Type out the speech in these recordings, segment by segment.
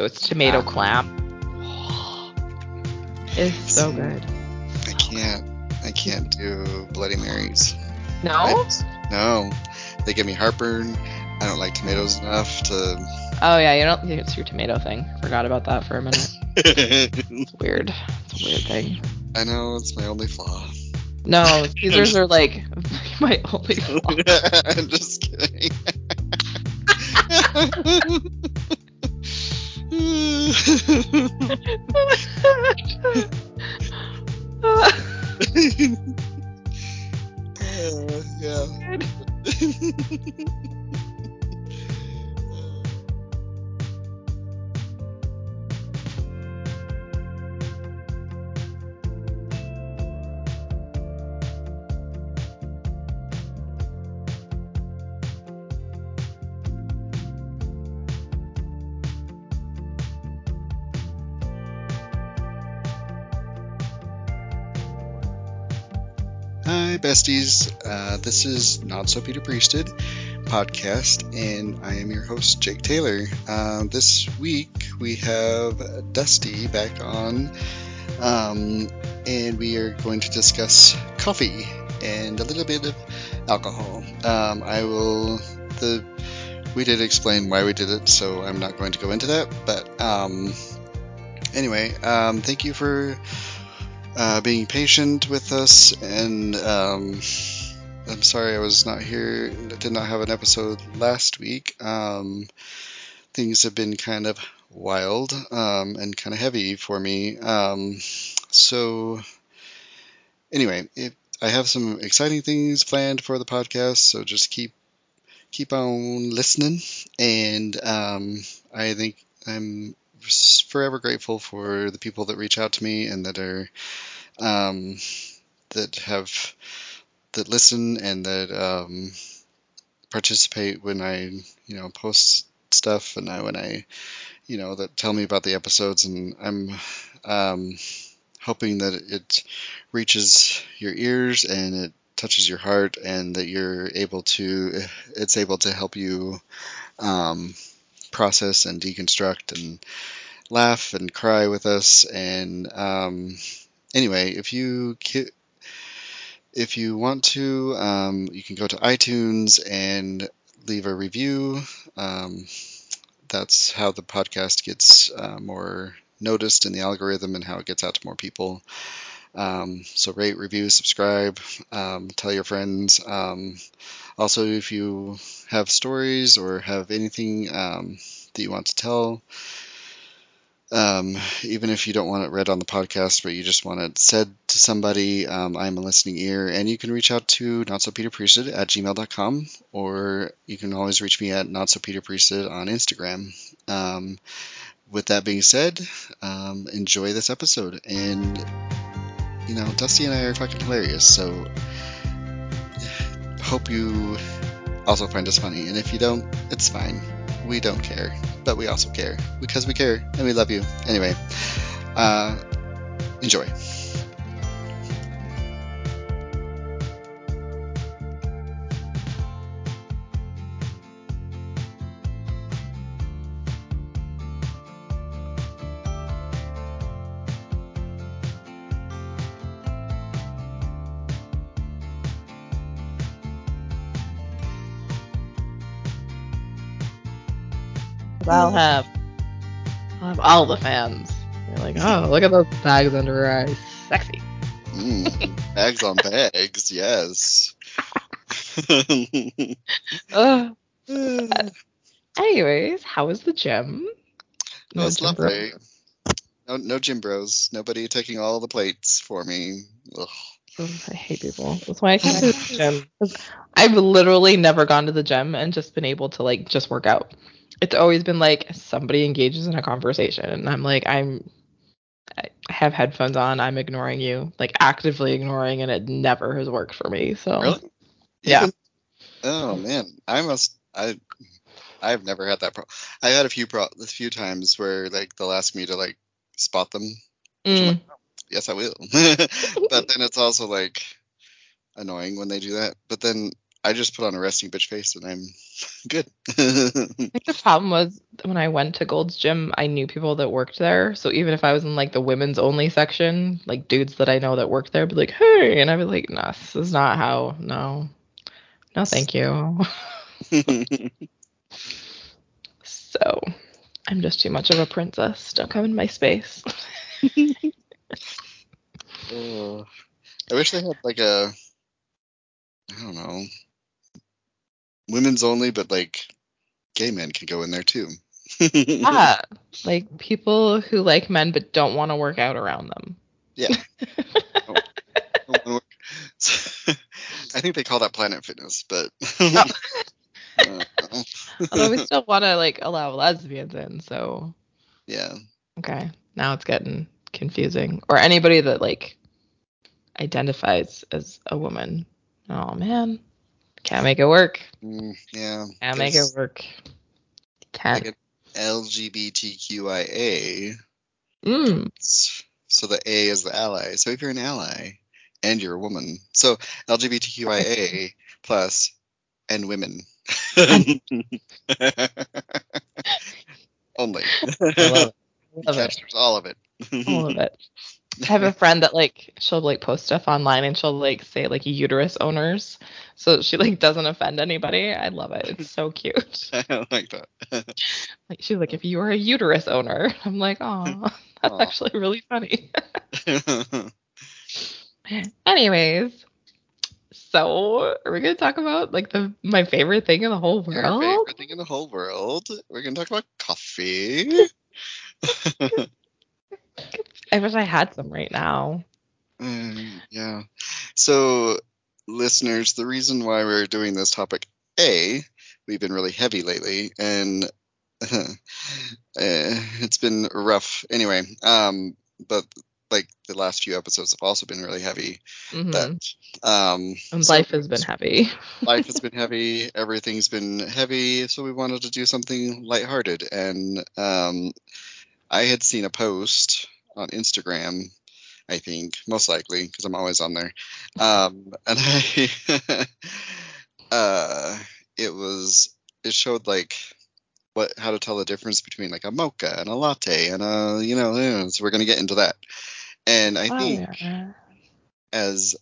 So it's tomato Ah. clam. It's so good. I can't. I can't do Bloody Marys. No? I- no, they give me heartburn. I don't like tomatoes enough to. Oh yeah, you don't think it's your tomato thing. Forgot about that for a minute. It's weird. It's a weird thing. I know it's my only flaw. No, Caesars are like my only flaw. I'm just kidding. Uh, yeah. besties. Uh, this is Not So Peter Priested podcast, and I am your host, Jake Taylor. Uh, this week we have Dusty back on, um, and we are going to discuss coffee and a little bit of alcohol. Um, I will. The we did explain why we did it, so I'm not going to go into that. But um, anyway, um, thank you for uh, being patient with us, and um, I'm sorry I was not here, did not have an episode last week. Um, things have been kind of wild um, and kind of heavy for me. Um, so, anyway, it, I have some exciting things planned for the podcast, so just keep keep on listening. And um, I think I'm forever grateful for the people that reach out to me and that are um, that have that listen and that um, participate when I you know post stuff and I when I you know that tell me about the episodes. And I'm um, hoping that it reaches your ears and it touches your heart and that you're able to it's able to help you um, process and deconstruct and laugh and cry with us and um, anyway if you ki- if you want to um, you can go to itunes and leave a review. Um, that's how the podcast gets uh, more noticed in the algorithm and how it gets out to more people. Um, so rate review subscribe um, tell your friends. Um, also if you have stories or have anything um, that you want to tell um, even if you don't want it read on the podcast, but you just want it said to somebody, um, I'm a listening ear. And you can reach out to notsopeterpriested at gmail.com, or you can always reach me at notsopeterpriested on Instagram. Um, with that being said, um, enjoy this episode. And, you know, Dusty and I are fucking hilarious, so hope you also find us funny. And if you don't, it's fine. We don't care, but we also care because we care and we love you. Anyway, uh, enjoy. I'll have I'll have all the fans. You're like, oh, look at those bags under her eyes. Sexy. Mm, bags on bags, yes. Uh, anyways, how was the gym? No it's gym bro- lovely. No, no gym bros. Nobody taking all the plates for me. Ugh. I hate people. That's why I can't do the gym. I've literally never gone to the gym and just been able to like just work out. It's always been like somebody engages in a conversation and I'm like I'm I have headphones on, I'm ignoring you, like actively ignoring and it never has worked for me. So Really? Yeah. Even- oh man, I must. I I've never had that problem. I had a few pro a few times where like they'll ask me to like spot them. Mm. Yes, I will. but then it's also like annoying when they do that. But then I just put on a resting bitch face and I'm good. I think the problem was when I went to Gold's Gym, I knew people that worked there. So even if I was in like the women's only section, like dudes that I know that worked there, I'd be like, hey, and I'd be like, no, this is not how. No, no, thank you. so I'm just too much of a princess. Don't come in my space. I wish they had like a, I don't know, women's only, but like gay men can go in there too. yeah, like people who like men but don't want to work out around them. Yeah. Oh. I think they call that Planet Fitness, but. Uh, Although we still want to like allow lesbians in, so. Yeah. Okay, now it's getting confusing. Or anybody that like identifies as a woman. Oh man, can't make it work. Mm, yeah. Can't make it work. Can't. Like LGBTQIA. Mm. So the A is the ally. So if you're an ally and you're a woman, so LGBTQIA plus and women. Only. I love it. Love it. All of it. All of it. I have a friend that like she'll like post stuff online and she'll like say like uterus owners, so she like doesn't offend anybody. I love it. It's so cute. I like that. Like she's like, if you are a uterus owner, I'm like, oh, that's Aw. actually really funny. Anyways, so we're we gonna talk about like the my favorite thing in the whole Our world? favorite thing in the whole world. We're gonna talk about coffee. I wish I had some right now. Mm, yeah. So, listeners, the reason why we're doing this topic, A, we've been really heavy lately, and uh, it's been rough. Anyway, um, but like the last few episodes have also been really heavy. Mm-hmm. That um, And so life has been heavy. life has been heavy. Everything's been heavy. So we wanted to do something lighthearted, and um, I had seen a post on Instagram I think, most likely, because I'm always on there. Um, and I, uh, it was, it showed like what, how to tell the difference between like a mocha and a latte and a, you know, eh, so we're gonna get into that. And I Oh, think yeah. as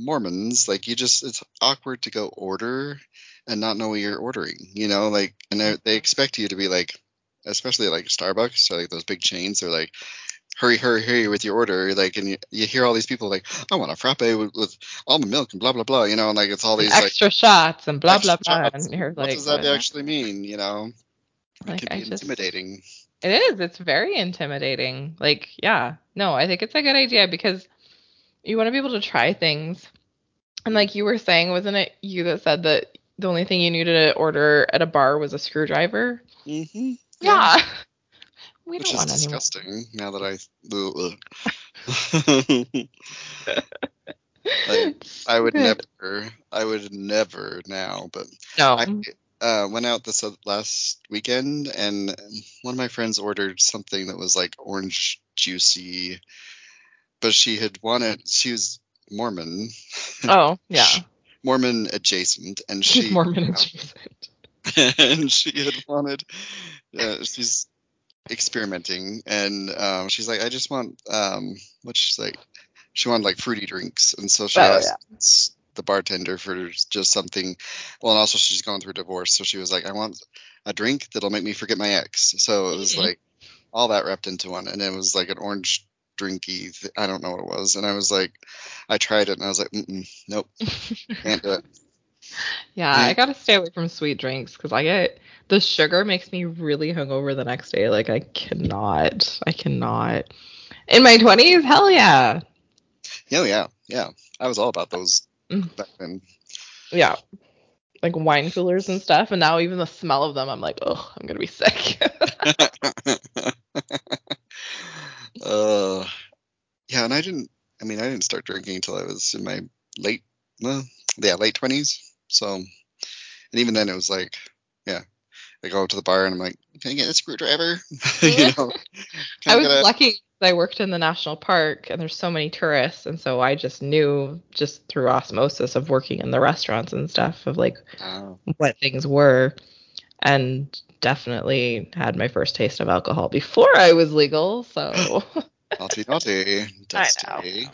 Mormons, like you just, it's awkward to go order and not know what you're ordering, you know, like, and they they expect you to be like, especially like Starbucks or like those big chains, they're like, hurry, hurry, hurry with your order. Like, and you, you hear all these people like, I want a frappe with, with almond milk and blah, blah, blah, you know, and like it's all And these like, extra shots and blah blah blah. shots. And you're what like, does that what? actually mean, you know? It Like, can be just- intimidating. It is. It's very intimidating. Like, yeah. No, I think it's a good idea because you want to be able to try things. And like you were saying, wasn't it you that said that the only thing you needed to order at a bar was a screwdriver? hmm Yeah. We Which is disgusting now that I. Like, I would never, I would never now, but No. I uh, went out this last weekend and one of my friends ordered something that was like orange juicy, but she had wanted, she was Mormon, Oh, yeah. Mormon adjacent, and She's she Mormon adjacent. and she had wanted, uh, she's experimenting, and um, she's like, I just want, um, what she's like, she wanted like fruity drinks, and so she Oh, asked the bartender for just something. Well, and also she's going through a divorce, so she was like, I want a drink that'll make me forget my ex. So it was Mhm. like all that wrapped into one, and it was like an orange drinky. Th- I don't know what it was, and I was like, I tried it, and I was like, nope, can't do it. Yeah, I gotta stay away from sweet drinks because I get the sugar makes me really hungover the next day. Like I cannot, I cannot. In my twenties, hell yeah, Oh yeah, yeah. I was all about those Mm. back then. yeah. Like wine coolers and stuff, and now even the smell of them, I'm like, oh, I'm gonna be sick. uh, yeah, and I didn't. I mean, I didn't start drinking until I was in my late, well, yeah, late twenties. So, and even then, it was like, yeah, I go to the bar and I'm like, can I get a screwdriver? you know, can I was a- lucky. I worked in the national park and there's so many tourists and so I just knew just through osmosis of working in the restaurants and stuff of like Oh. what things were and definitely had my first taste of alcohol before I was legal so Naughty, naughty. I Dusty.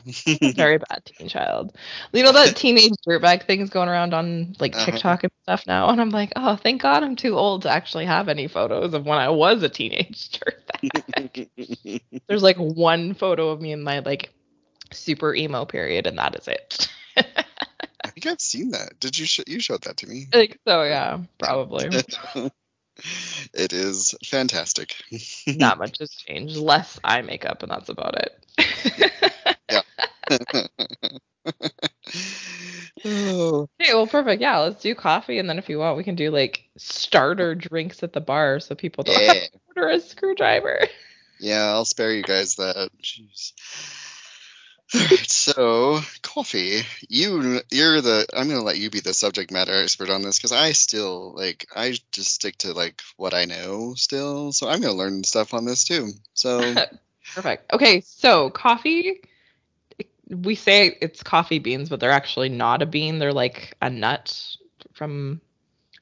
very bad teen child. You know that teenage dirtbag thing's going around on like Uh-huh. TikTok and stuff now, and I'm like, oh, thank God I'm too old to actually have any photos of when I was a teenage dirtbag. There's like one photo of me in my like super emo period, and that is it. I think I've seen that. Did you? Sh- you showed that to me. like so, yeah, probably it is fantastic. not much has changed. Less eye makeup, and that's about it. oh, Okay, well, perfect. Yeah, let's do coffee, and then if you want, we can do like starter drinks at the bar, so people don't have yeah. to order a screwdriver. Yeah, I'll spare you guys that. Jeez. Right, so coffee. You, you're the. I'm gonna let you be the subject matter expert on this because I still like. I just stick to like what I know still. So I'm gonna learn stuff on this too. So Perfect. Okay, so coffee. We say it's coffee beans, but they're actually not a bean. They're like a nut from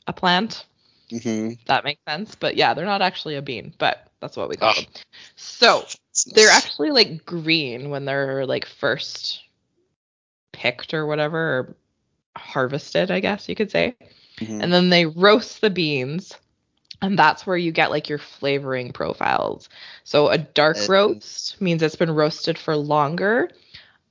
a plant. mhm. That makes sense. But yeah, they're not actually a bean, but that's what we call them. So they're actually like green when they're like first picked or whatever, or harvested, I guess you could say. Mhm. and then they roast the beans and that's where you get like your flavoring profiles so a dark roast means it's been roasted for longer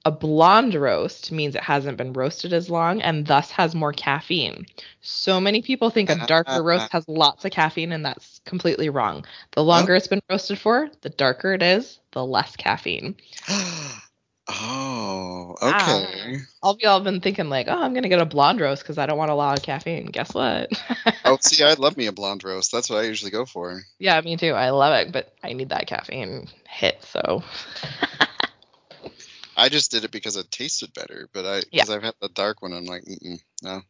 a blonde roast means it hasn't been roasted as long and thus has more caffeine so many people think a darker roast has lots of caffeine and that's completely wrong the longer it's been roasted for the darker it is the less caffeine oh, Ah. okay. all of y'all have been thinking like oh i'm gonna get a blonde roast because i don't want a lot of caffeine guess what Oh, see, I love me a blonde roast. That's what I usually go for. Yeah, me too. I love it, but I need that caffeine hit. So I just did it because it tasted better, but I Yeah. because I've had the dark one. I'm like, no,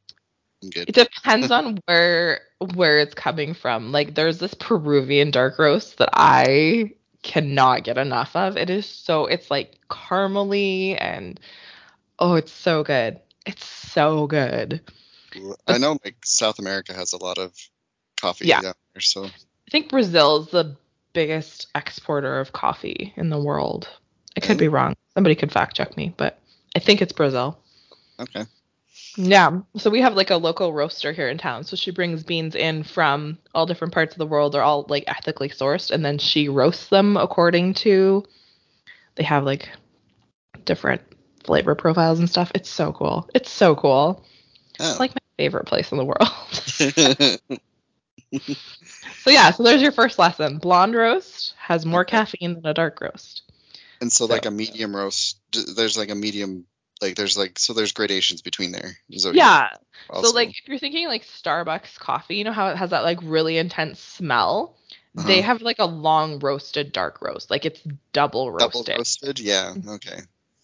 I'm good. it depends on where where it's coming from. Like there's this Peruvian dark roast that I cannot get enough of. It is so it's like caramely and oh, it's so good. It's so good. I know like South America has a lot of coffee Yeah. down there, so I think Brazil is the biggest exporter of coffee in the world. I could be wrong. Somebody could fact check me, but I think it's Brazil. okay. Yeah. So we have like a local roaster here in town. So she brings beans in from all different parts of the world. They're all like ethically sourced and then she roasts them according to they have like different flavor profiles and stuff. It's so cool. It's so cool. Oh. It's like my favorite place in the world. so yeah, so there's your first lesson. Blonde roast has more caffeine than a dark roast. And so like a medium roast, there's like a medium, like there's like so there's gradations between there. Yeah. So like if you're thinking like Starbucks coffee, you know how it has that like really intense smell? They Uh-huh. have like a long roasted dark roast. Like it's double roasted. double roasted. roasted, yeah, okay.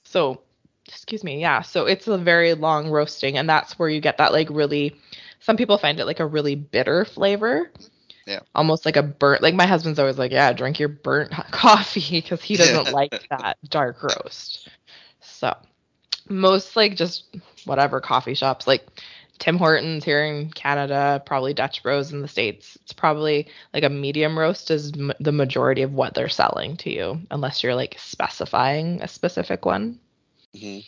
So excuse me, yeah. So it's a very long roasting and that's where you get that like really some people find it like a really bitter flavor. Yeah. Almost like a burnt like my husband's always like, "Yeah, drink your burnt coffee" because he doesn't like that dark roast. So most like just whatever coffee shops like Tim Hortons here in Canada, probably Dutch Bros in the States. It's probably like a medium roast is m- the majority of what they're selling to you, unless you're like specifying a specific one. hmm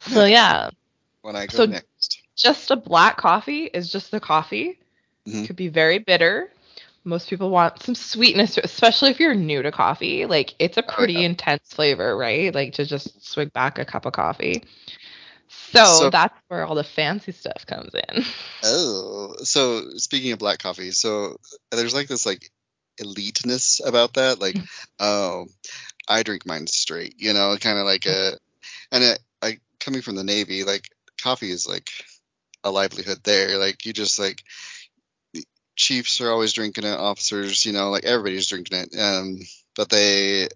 So yeah, When I go So- next. just a black coffee is just the coffee. Mhm. Could be very bitter. Most people want some sweetness, especially if you're new to coffee. Like it's a Oh, pretty yeah. intense flavor, right? Like to just swig back a cup of coffee. So, So- that's where all the fancy stuff comes in. Oh, so speaking of black coffee, so there's like this like eliteness about that. Like, mm-hmm. oh, I drink mine straight, you know, kind of like a, mm-hmm. and it, I coming from the Navy, like coffee is like a livelihood there. Like you just like chiefs are always drinking it, officers, you know, like everybody's drinking it. Um, but they,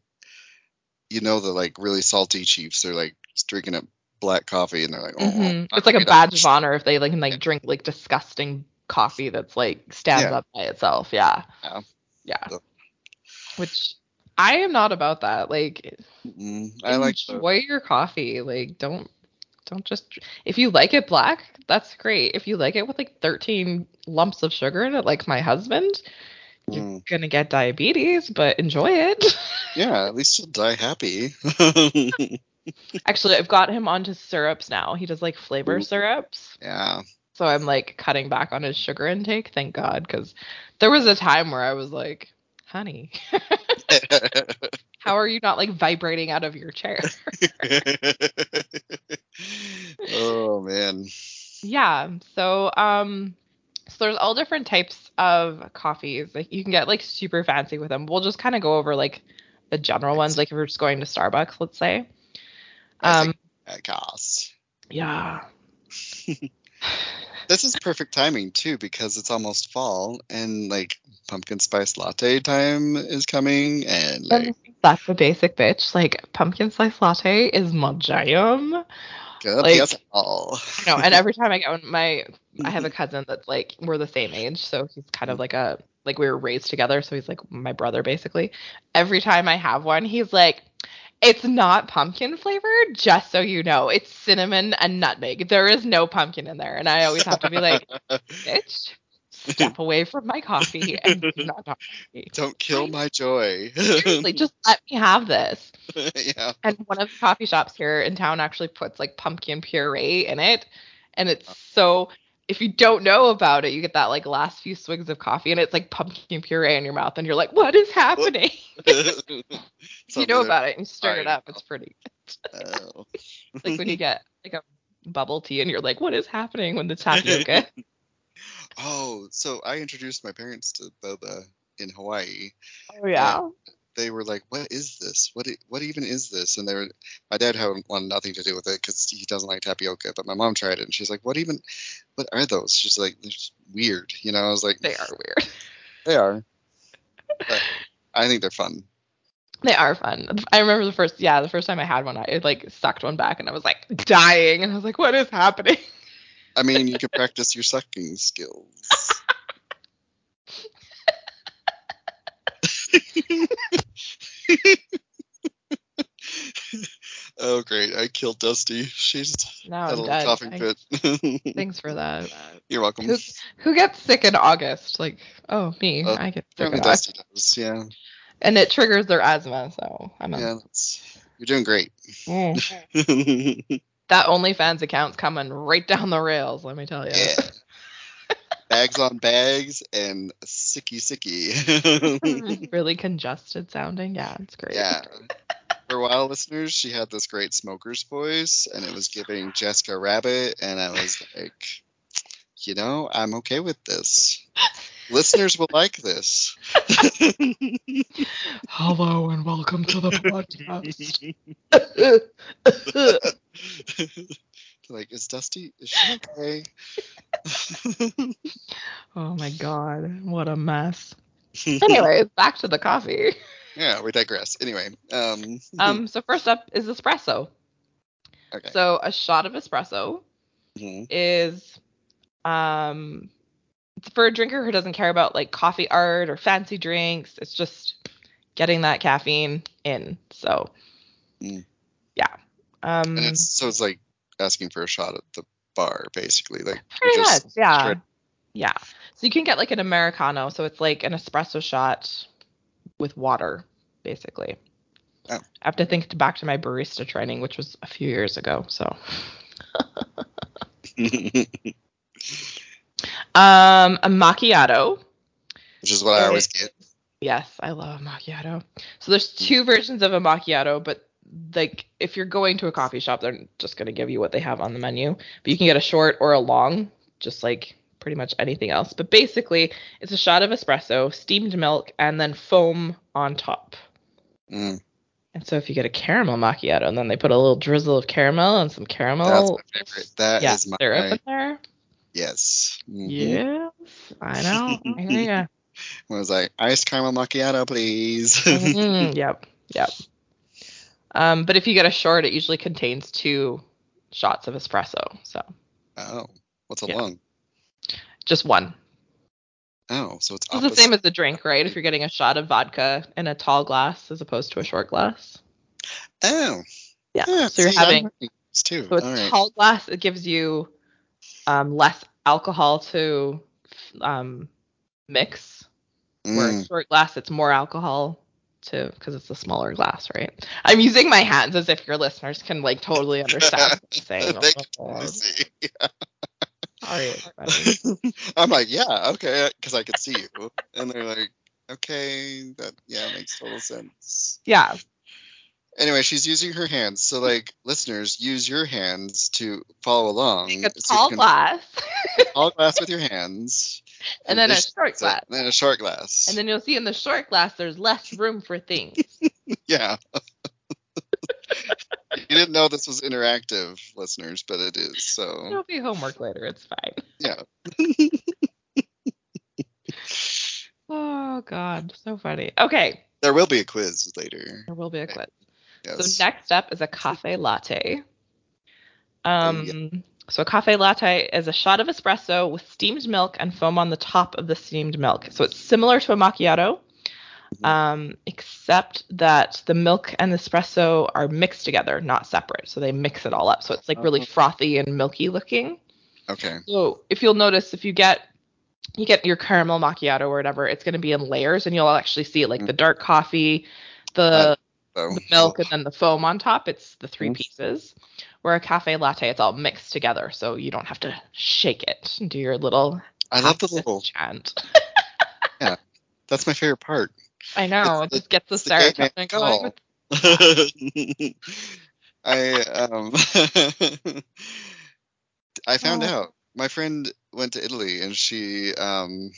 you know, the like really salty chiefs, they're like drinking it black coffee, and they're like, oh, Mhm. It's like a badge of honor if they like can like drink like disgusting coffee that's like stands Yeah. up by itself. Yeah. Yeah. Yeah. So- Which I am not about that. Like, Mm, I like the, enjoy your coffee. Like, don't don't just if you like it black, that's great. If you like it with like 13 lumps of sugar in it, like my husband, you're Mm. gonna get diabetes, but enjoy it. yeah. At least you'll die happy. Actually, I've got him onto syrups now. He does like flavor Ooh. syrups. yeah. So I'm like cutting back on his sugar intake, thank God, because there was a time where I was like, honey, how are you not like vibrating out of your chair? oh man. yeah. So um so there's all different types of coffees. Like you can get like super fancy with them. We'll just kind of go over like the general ones, like if we're just going to Starbucks, let's say. Um costs. yeah. This is perfect timing too because it's almost fall and like pumpkin spice latte time is coming and like And that's a basic bitch. Like pumpkin spice latte is my jam. good like- yes, all. No, and every time I get one, my I have a cousin that's like we're the same age, so he's kind of mm-hmm. like a like we were raised together, so he's like my brother basically. Every time I have one, he's like, "It's not pumpkin flavored, just so you know. It's cinnamon and nutmeg. There is no pumpkin in there." And I always have to be like, "Bitch, step away from my coffee and do not talk to me. Don't kill my joy. Seriously, just let me have this." yeah. And one of the coffee shops here in town actually puts like pumpkin puree in it. And it's oh. so if you don't know about it, you get that like last few swigs of coffee and it's like pumpkin puree in your mouth and you're like, what is happening? If you know about it and you stir it up, it's pretty Oh. it's like when you get like a bubble tea and you're like, what is happening when the tapioca? Oh, so I introduced my parents to boba in Hawaii. oh yeah. They were like, "What is this? What? What even is this?" And they were, my dad had wanted nothing to do with it because he doesn't like tapioca. But my mom tried it, and she's like, "What even? What are those?" She's like, "They're just weird." You know, I was like, They are weird. They are. But I think they're fun. They are fun. I remember the first yeah, the first time I had one, I like sucked one back and I was like dying and I was like, what is happening? I mean, you can practice your sucking skills. oh, great. I killed Dusty. She's Now had a little coughing fit. Thanks for that. You're welcome. Who, who gets sick in August? Like, oh, me. Uh, I get sick Apparently. Dusty does. Yeah. And it triggers their asthma, so I'm a, Yeah, that's, you're doing great. Mm. that OnlyFans account's coming right down the rails, let me tell you. Yeah. Bags on bags and sicky sicky. really congested sounding. Yeah, it's great. yeah. For a while, listeners, she had this great smoker's voice, and it was giving Jessica Rabbit, and I was like, you know, I'm okay with this. listeners will like this. Hello and welcome to the podcast. Like, is Dusty? Is she okay? oh my god, what a mess. anyway, back to the coffee. yeah, we digress. Anyway, um, Um, so first up is espresso. okay. So a shot of espresso Mhm. is um for a drinker who doesn't care about like coffee art or fancy drinks. It's just getting that caffeine in. So Mm. yeah. Um And it's so it's like asking for a shot at the bar, basically. Like pretty just much, yeah. straight- Yeah. So you can get like an Americano, so it's like an espresso shot with water, basically. Oh. I have to think back to my barista training, which was a few years ago. So um a macchiato. Which is what I always get. Yes, I love a macchiato. So there's two versions of a macchiato, but like if you're going to a coffee shop, they're just gonna give you what they have on the menu. But you can get a short or a long, just like pretty much anything else. But basically, it's a shot of espresso, steamed milk, and then foam on top. Mm, And so if you get a caramel macchiato, and then they put a little drizzle of caramel and some that's caramel, my favorite. That is yeah, my syrup in there. yes. Mhm. Yes, I know. I hear ya. I was like, iced caramel macchiato, please. Mhm, yep, yep. Um, but if you get a short, it usually contains two shots of espresso. So oh, what's a Yeah. long? just one. Oh, so it's It's the same as the drink, right? If you're getting a shot of vodka in a tall glass as opposed to a short glass. Oh. Yeah. Yeah, so you're see, having this too. so a All right. tall glass. It gives you um, less alcohol to um, mix. Where a Mm. short glass, it's more alcohol to because it's a smaller glass, right? I'm using my hands as if your listeners can like totally understand what I'm saying. Oh, can God. see. Sorry. I'm like, yeah, okay, because I could see you, and they're like, okay, that yeah makes total sense. Yeah, Anyway, she's using her hands, so like listeners, use your hands to follow along. take a tall glass a tall glass with your hands, and then a short glass. and then a short glass. And then you'll see in the short glass there's less room for things. yeah. you didn't know this was interactive, listeners, but it is. So It'll be homework later. It's fine. yeah. Oh God, so funny. Okay, There will be a quiz later. there will be a quiz. Yes. So next up is a cafe latte. Oh, yeah. Um, so a cafe latte is a shot of espresso with steamed milk and foam on the top of the steamed milk. So it's similar to a macchiato, Mhm. um, except that the milk and the espresso are mixed together, not separate. So they mix it all up. So it's like really Oh. frothy and milky looking. Okay. So if you'll notice, if you get you get your caramel macchiato or whatever, it's going to be in layers, and you'll actually see like the dark coffee, the So the milk and then the foam on top. It's the three Mhm. pieces. Where a cafe latte, it's all mixed together, so you don't have to shake it and do your little I love the little. chant. Yeah, that's my favorite part. I know It's it just gets the serotonin going. With, I um I found Oh. out. My friend went to Italy and she um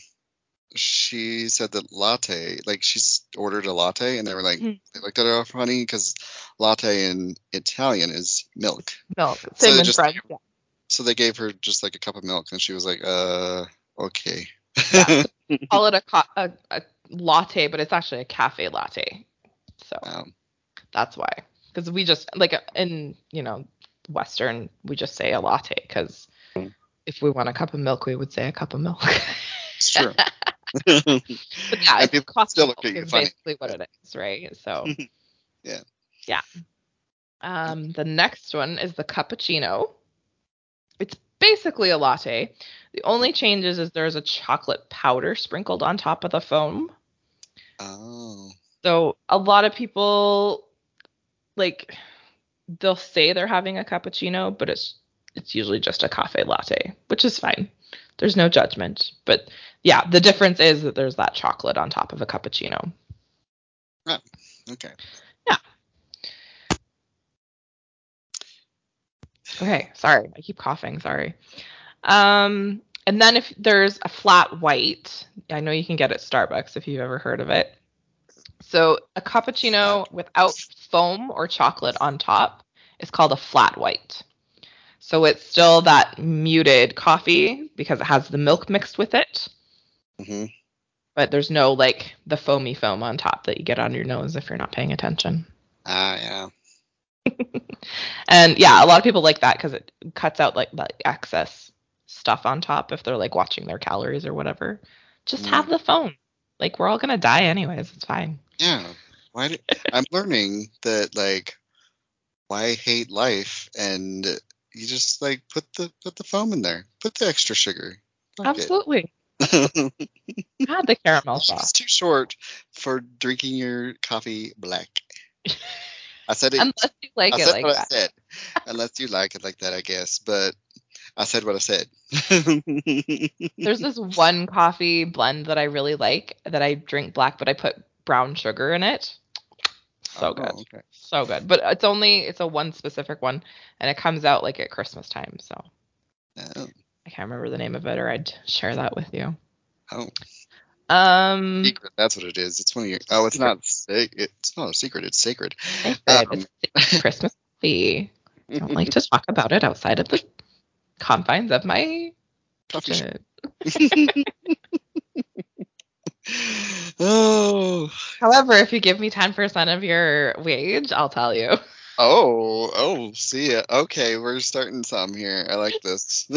she said that latte, like she's ordered a latte and they were like Hmm. they looked at her funny because latte in Italian is milk. milk, So same they in just- French. Yeah. So they gave her just like a cup of milk and she was like, uh okay. Yeah. Call it a, co- a a latte, but it's actually a cafe latte. So um, that's why. Because we just like in you know Western, we just say a latte because Mm. if we want a cup of milk, we would say a cup of milk. it's true. But yeah, And it's people coffee still milk look at you is basically what it is, right? So Yeah. yeah. Um, the next one is the cappuccino. It's basically a latte. The only changes is there's a chocolate powder sprinkled on top of the foam. Oh. So a lot of people like they'll say they're having a cappuccino, but it's it's usually just a cafe latte, which is fine. There's no judgment. But yeah, the difference is that there's that chocolate on top of a cappuccino. Okay. Yeah. Okay, sorry. I keep coughing, sorry. Um and then if there's a flat white, I know you can get it at Starbucks if you've ever heard of it. So a cappuccino without foam or chocolate on top is called a flat white. So it's still that muted coffee because it has the milk mixed with it, hmm but there's no like the foamy foam on top that you get on your nose if you're not paying attention. Ah, yeah. And yeah, a lot of people like that because it cuts out like the excess stuff on top if they're like watching their calories or whatever. Just Mm. have the foam. Like we're all gonna die anyways. It's fine. Yeah. Why? Do, I'm learning that like why hate life, and you just like put the put the foam in there, put the extra sugar. It. Absolutely. Add the caramel sauce. It's too short for drinking your coffee black. I said it. Unless you like I it said like what that. I said. Unless you like it like that, I guess. But I said what I said. There's this one coffee blend that I really like that I drink black, but I put brown sugar in it. So Oh, good. okay. So good. But it's only it's a one specific one and it comes out like at Christmas time. So Oh, I can't remember the name of it or I'd share that with you. oh, Um secret. That's what it is. It's one of your. Oh, it's not. sa- It's not a secret. It's sacred. sacred. Um, it's Christmas. I don't like to talk about it outside of the confines of my kitchen. oh, However, if you give me 10% of your wage, I'll tell you. oh, oh. See ya. Okay, we're starting some here. I like this.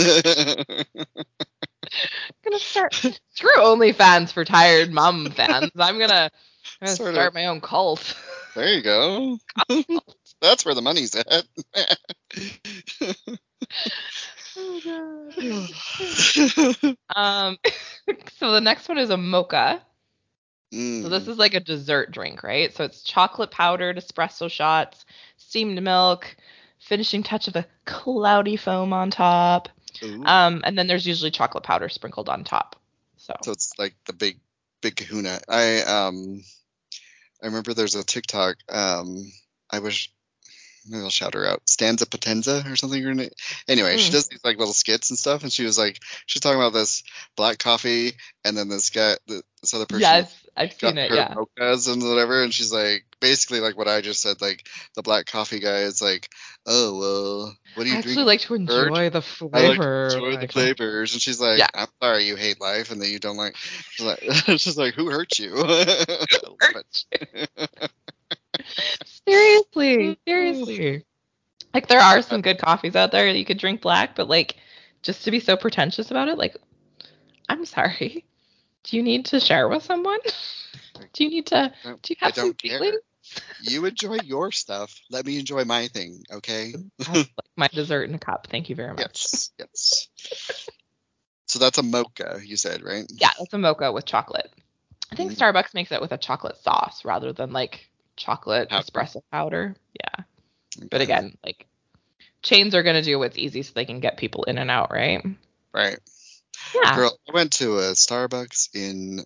gonna start screw OnlyFans for tired mom fans. I'm gonna, I'm gonna Sort start of. my own cult. There you go. That's where the money's at. Um, so the next one is a mocha. Mm, So this is like a dessert drink, right? So it's chocolate powdered espresso shots, steamed milk, finishing touch of a cloudy foam on top. ooh. Um, and then there's usually chocolate powder sprinkled on top. So so it's like the big, big kahuna. I um, I remember there's a TikTok. Um, I wish I'll shout her out. Stanza Potenza or something. Anyway, she Mm. does these like little skits and stuff, and she was like, she's talking about this black coffee, and then this guy, th- this other person. yes, I've got seen it. her Yeah. mochas and whatever, and she's like, basically like what I just said, like the black coffee guy is like, oh well, what do you? I you actually like to Bird? enjoy the I like flavor. to enjoy the flavors, and she's like, Yeah. I'm sorry you hate life and that you don't like. She's like, she's like who hurt you? I love it. Seriously, seriously. Like there are some good coffees out there that you could drink black, but like just to be so pretentious about it, like I'm sorry. Do you need to share with someone? Do you need to No, do you I have some don't feelings? You enjoy your stuff. Let me enjoy my thing, okay? Like my dessert in a cup. Thank you very much. Yes, yes. So that's a mocha, you said, right? Yeah, it's a mocha with chocolate. I think Mm. Starbucks makes it with a chocolate sauce rather than like chocolate Powder. espresso powder. Yeah. But again, like chains are gonna do what's easy so they can get people in and out, right? right. Yeah. Girl, I went to a Starbucks in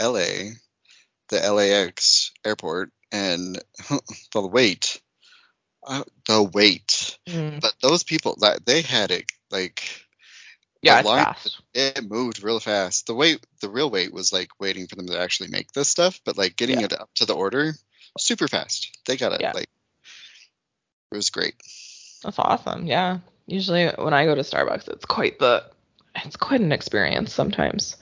LA, the LAX airport, and the wait, uh, the wait. Mm. But those people, that they had it like Yeah, it's line- fast. it moved real fast. The wait, the real wait was like waiting for them to actually make this stuff, but like getting Yeah. it up to the order, super fast. They got it Yeah. like it was great. That's awesome. Yeah. Usually when I go to Starbucks, it's quite the it's quite an experience sometimes.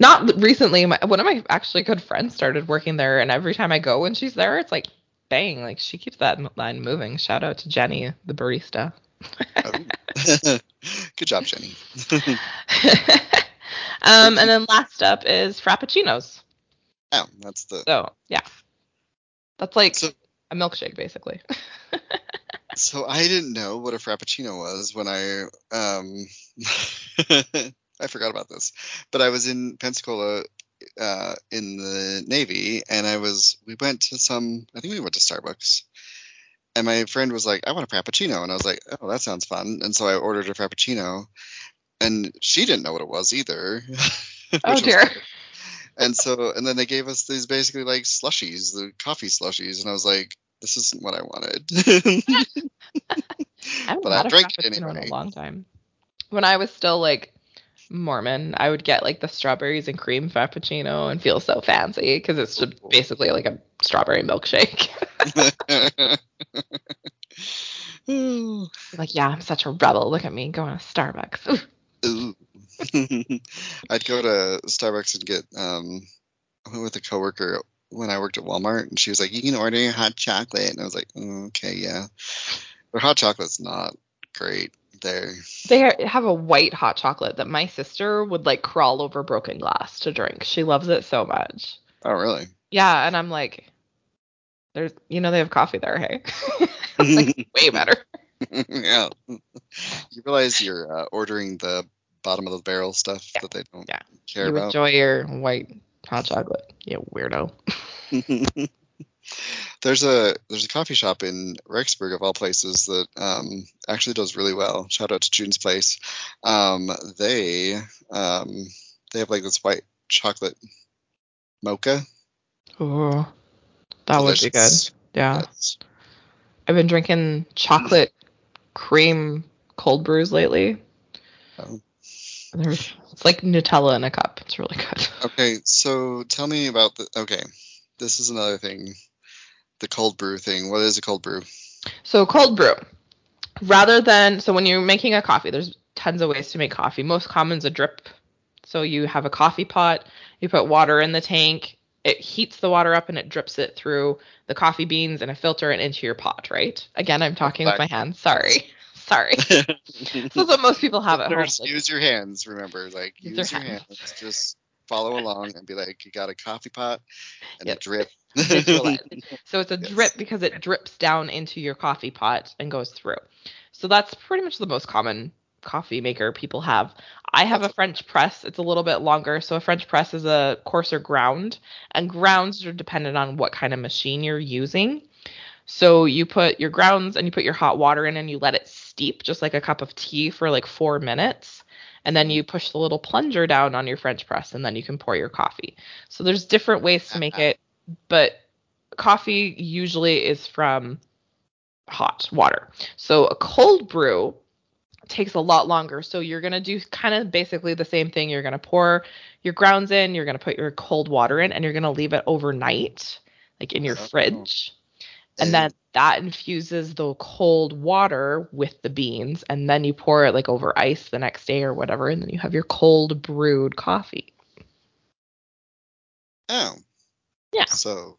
Not recently, my, one of my actually good friends started working there, and every time I go when she's there, it's like bang, like she keeps that line moving. Shout out to Jenny, the barista. Oh. Good job, Jenny. um, and then last up is frappuccinos. yeah, that's the So yeah, that's like So- a milkshake basically. So I didn't know what a frappuccino was when I um I forgot about this. But I was in Pensacola uh in the Navy and I was we went to some I think we went to Starbucks. And my friend was like, I want a frappuccino and I was like, Oh, that sounds fun. And so I ordered a frappuccino and she didn't know what it was either. oh dear. And so and then they gave us these basically like slushies, the coffee slushies, and I was like, This isn't what I wanted. I haven't But I drank it frappuccino in a long time. When I was still like Mormon, I would get like the strawberries and cream frappuccino and feel so fancy because it's just basically like a strawberry milkshake. like, yeah, I'm such a rebel. Look at me going to Starbucks. Ooh. Ooh. I'd go to Starbucks and get um I went with a coworker when I worked at Walmart and she was like, You can order your hot chocolate and I was like, "Mm, okay, yeah. But hot chocolate's not great there. They have a white hot chocolate that my sister would like crawl over broken glass to drink. She loves it so much. Oh really? Yeah, and I'm like, there's, you know, they have coffee there, hey? Like way better. yeah. You realize you're uh, ordering the bottom of the barrel stuff Yeah. that they don't Yeah. care you about. enjoy your white hot chocolate, you weirdo. there's a there's a coffee shop in Rexburg of all places that um, actually does really well. Shout out to June's Place. Um, they um, they have like this white chocolate mocha. Oh, that would be good. Yeah. I've been drinking chocolate cream cold brews lately. Oh. There's, it's like Nutella in a cup. It's really good. Okay, so tell me about the. Okay, this is another thing. The cold brew thing. What is a cold brew? So cold brew. Rather than so when you're making a coffee, there's tons of ways to make coffee. Most common's a drip. So you have a coffee pot, you put water in the tank, it heats the water up and it drips it through the coffee beans and a filter and into your pot, right? Again, I'm talking with my hands. Sorry. Sorry. this is what most people have at home. Like, use your hands. Remember, like Use use, your your hands. hands. Just follow along and be like, you got a coffee pot and Yep. a drip. So it's a Yes. drip because it drips down into your coffee pot and goes through. So that's pretty much the most common coffee maker people have. I have a French press. It's a little bit longer. So a French press is a coarser ground, and grounds are dependent on what kind of machine you're using. So you put your grounds and you put your hot water in and you let it steep just like a cup of tea for like 4 minutes. And then you push the little plunger down on your French press and then you can pour your coffee. So there's different ways to make it, but coffee usually is from hot water. So a cold brew takes a lot longer. So you're going to do kind of basically the same thing. You're going to pour your grounds in, you're going to put your cold water in, and you're going to leave it overnight, like in your Oh. fridge. And then that infuses the cold water with the beans, and then you pour it like over ice the next day or whatever, and then you have your cold brewed coffee. Oh, Yeah. so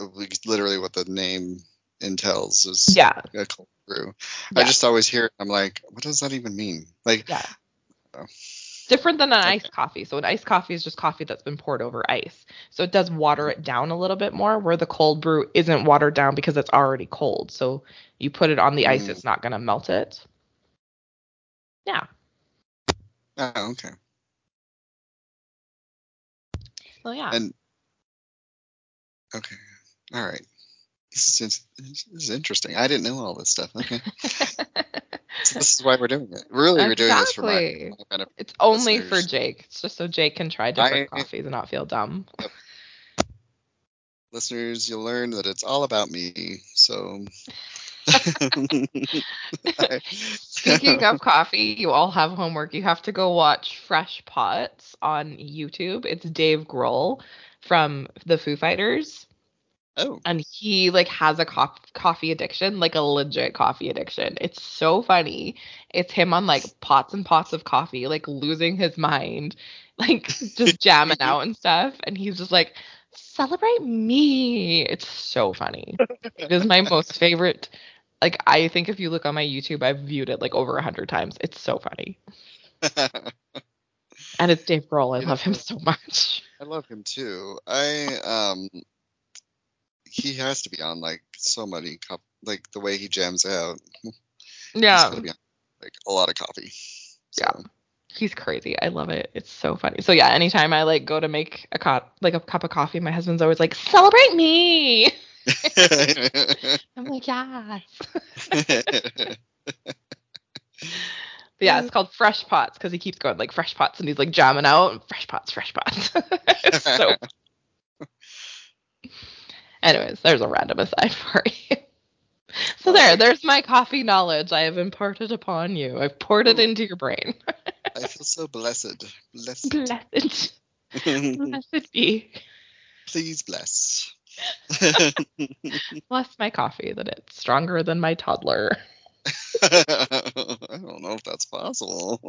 uh, literally what the name entails is Yeah. a cold brew. Yeah. I just always hear it. I'm like, what does that even mean? Like, Yeah. Oh. Different than an Okay. iced coffee. So an iced coffee is just coffee that's been poured over ice. So it does water it down a little bit more, where the cold brew isn't watered down because it's already cold. So you put it on the ice, Mm. it's not gonna melt it. Yeah. oh, okay. So yeah. And okay, all right. This is this is interesting. I didn't know all this stuff. Okay, so this is why we're doing it. Really, we're doing this for my, my benefit. it's only for. Jake. It's just so Jake can try different I- coffees and not feel dumb. Listeners, you'll learn that it's all about me. So. Speaking of coffee, you all have homework. You have to go watch Fresh Pots on YouTube. It's Dave Grohl from the Foo Fighters. Oh, and he like has a co- coffee addiction, like a legit coffee addiction. It's so funny. It's him on like pots and pots of coffee, like losing his mind, like just jamming out and stuff. And he's just like, celebrate me. It's so funny. It is my most favorite. Like I think if you look on my YouTube, I've viewed it like over a hundred times. It's so funny. And it's Dave Grohl. I You love him so much. I love him too. I um, he has to be on like so many cup, like the way he jams out. Yeah. on, like a lot of coffee. Yeah. He's crazy. I love it. It's so funny. So yeah, anytime I like go to make a cup like a cup of coffee, my husband's always like, "Celebrate me." I'm like, "Yes." But yeah, it's called Fresh Pots because he keeps going like Fresh Pots and he's like jamming out Fresh Pots, Fresh Pots. it's so. Anyways, there's a random aside for you. So there, there's my coffee knowledge I have imparted upon you. I've poured it into your brain. I feel so blessed. Blessed. Blessed, blessed be. Please bless. Bless my coffee that it's stronger than my toddler. I don't know if that's possible.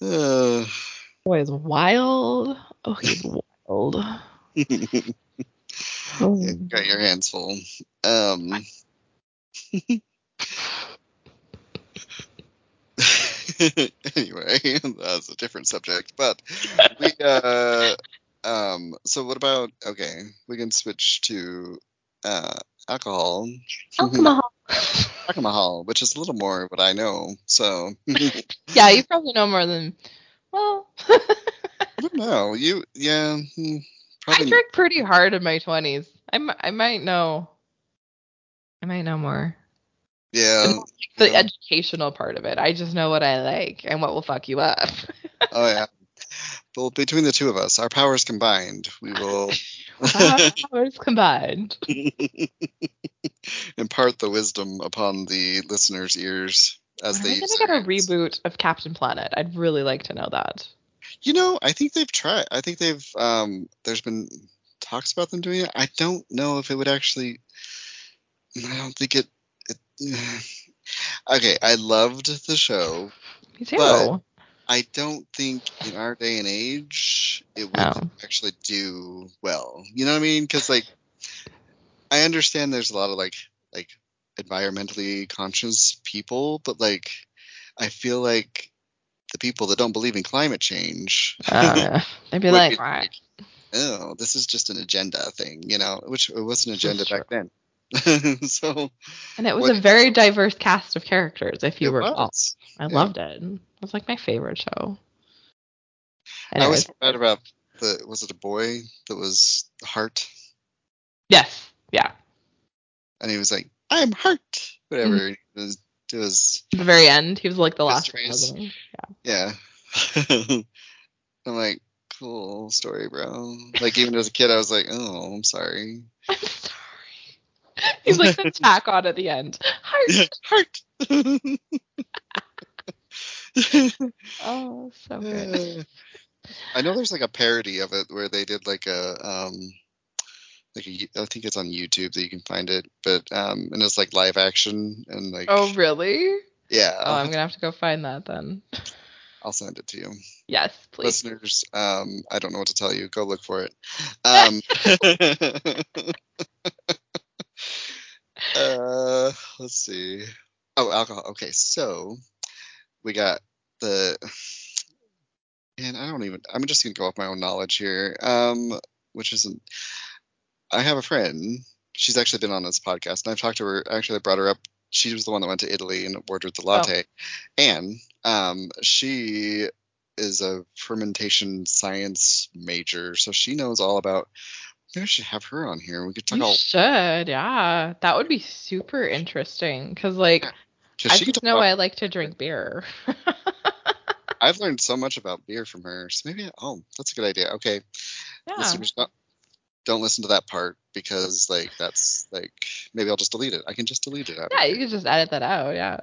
uh, Boy is wild. Oh, he's wild. Oh. got your hands full. Um, anyway, that's a different subject. But we, uh, um, so what about? Okay, we can switch to uh, alcohol. Alcohol. alcohol, which is a little more what I know. So yeah, you probably know more than. Well, I don't know. You, yeah, I drank pretty hard in my twenties. I, I might know. I might know more. yeah. The yeah. educational part of it. I just know what I like and what will fuck you up. Oh yeah. Well, between the two of us, our powers combined, we will Powers combined. impart the wisdom upon the listeners' ears as When they use gonna get a reboot of Captain Planet? I'd really like to know that. You know, I think they've tried. I think they've. Um, there's been talks about them doing it. I don't know if it would actually. I don't think it. it okay, I loved the show. Me too. But- I don't think in our day and age it would Oh. actually do well. You know what I mean? Because like, I understand there's a lot of like like environmentally conscious people, but like I feel like the people that don't believe in climate change Uh, they'd be like, "Right." oh, this is just an agenda thing, you know, which it was an agenda back then. so and it was what- a very diverse cast of characters, if you recall. was. I yeah. loved it. It was like my favorite show. I always Anyways, forgot about the was it a boy that was Heart, yes, yeah. and he was like, "I'm Heart," whatever. Mm-hmm. It was, it was the very end, he was like the last president. yeah. I'm like, cool story, bro. Like even as a kid, I was like, oh, I'm sorry. I'm sorry. He's like the tack on at the end. Heart. Heart. Oh, so good. I know there's like a parody of it where they did like a um like a, I think it's on YouTube that you can find it, but um and it's like live action and like Oh, really? yeah, Oh, I'm gonna have to go find that then. I'll send it to you. Yes, please. Listeners, um I don't know what to tell you. Go look for it. Um uh let's see. Oh, alcohol. Okay, so we got the and I don't even I'm just gonna go off my own knowledge here. Um which isn't I have a friend. She's actually been on this podcast and I've talked to her actually I brought her up. She was the one that went to Italy and ordered the latte. And um she is a fermentation science major, so she knows all about maybe I should have her on here. We could talk You all should, yeah. That would be super interesting because, like, because I just know about I like to drink beer. I've learned so much about beer from her. So maybe, oh, that's a good idea. Okay, yeah. listeners, don't listen to that part because, like, that's like maybe I'll just delete it. I can just delete it. Out Yeah, you can just edit that out. Yeah.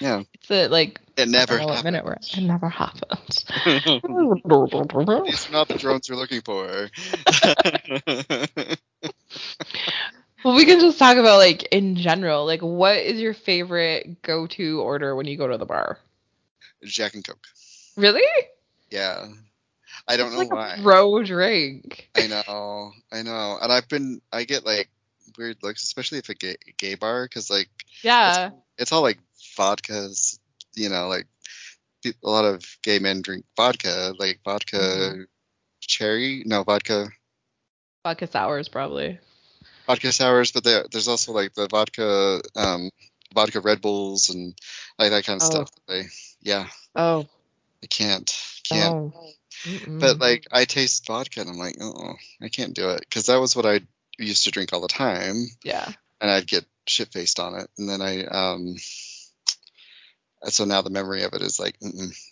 yeah. It's a, like, It never don't know what happened. minute we're. It never happened. These are not the drones you're looking for. well, we can just talk about, like, in general. Like, what is your favorite go to order when you go to the bar? Jack and Coke. Really? Yeah. I don't It's know like why. bro drink. I know, I know, and I've been, I get like weird looks, especially if a gay, gay bar, because like Yeah. it's all like vodkas, you know, like a lot of gay men drink vodka, like vodka Mhm. cherry, no vodka, Vodka sours, probably. vodka sours, but there, there's also like the vodka, um, vodka Red Bulls and like that kind of Oh. stuff. They, yeah, Oh. I can't, can't. Oh. Mm-mm. But like I taste vodka and I'm like, oh, I can't do it because that was what I used to drink all the time. yeah. and I'd get shit faced on it, and then I um. So now the memory of it is like,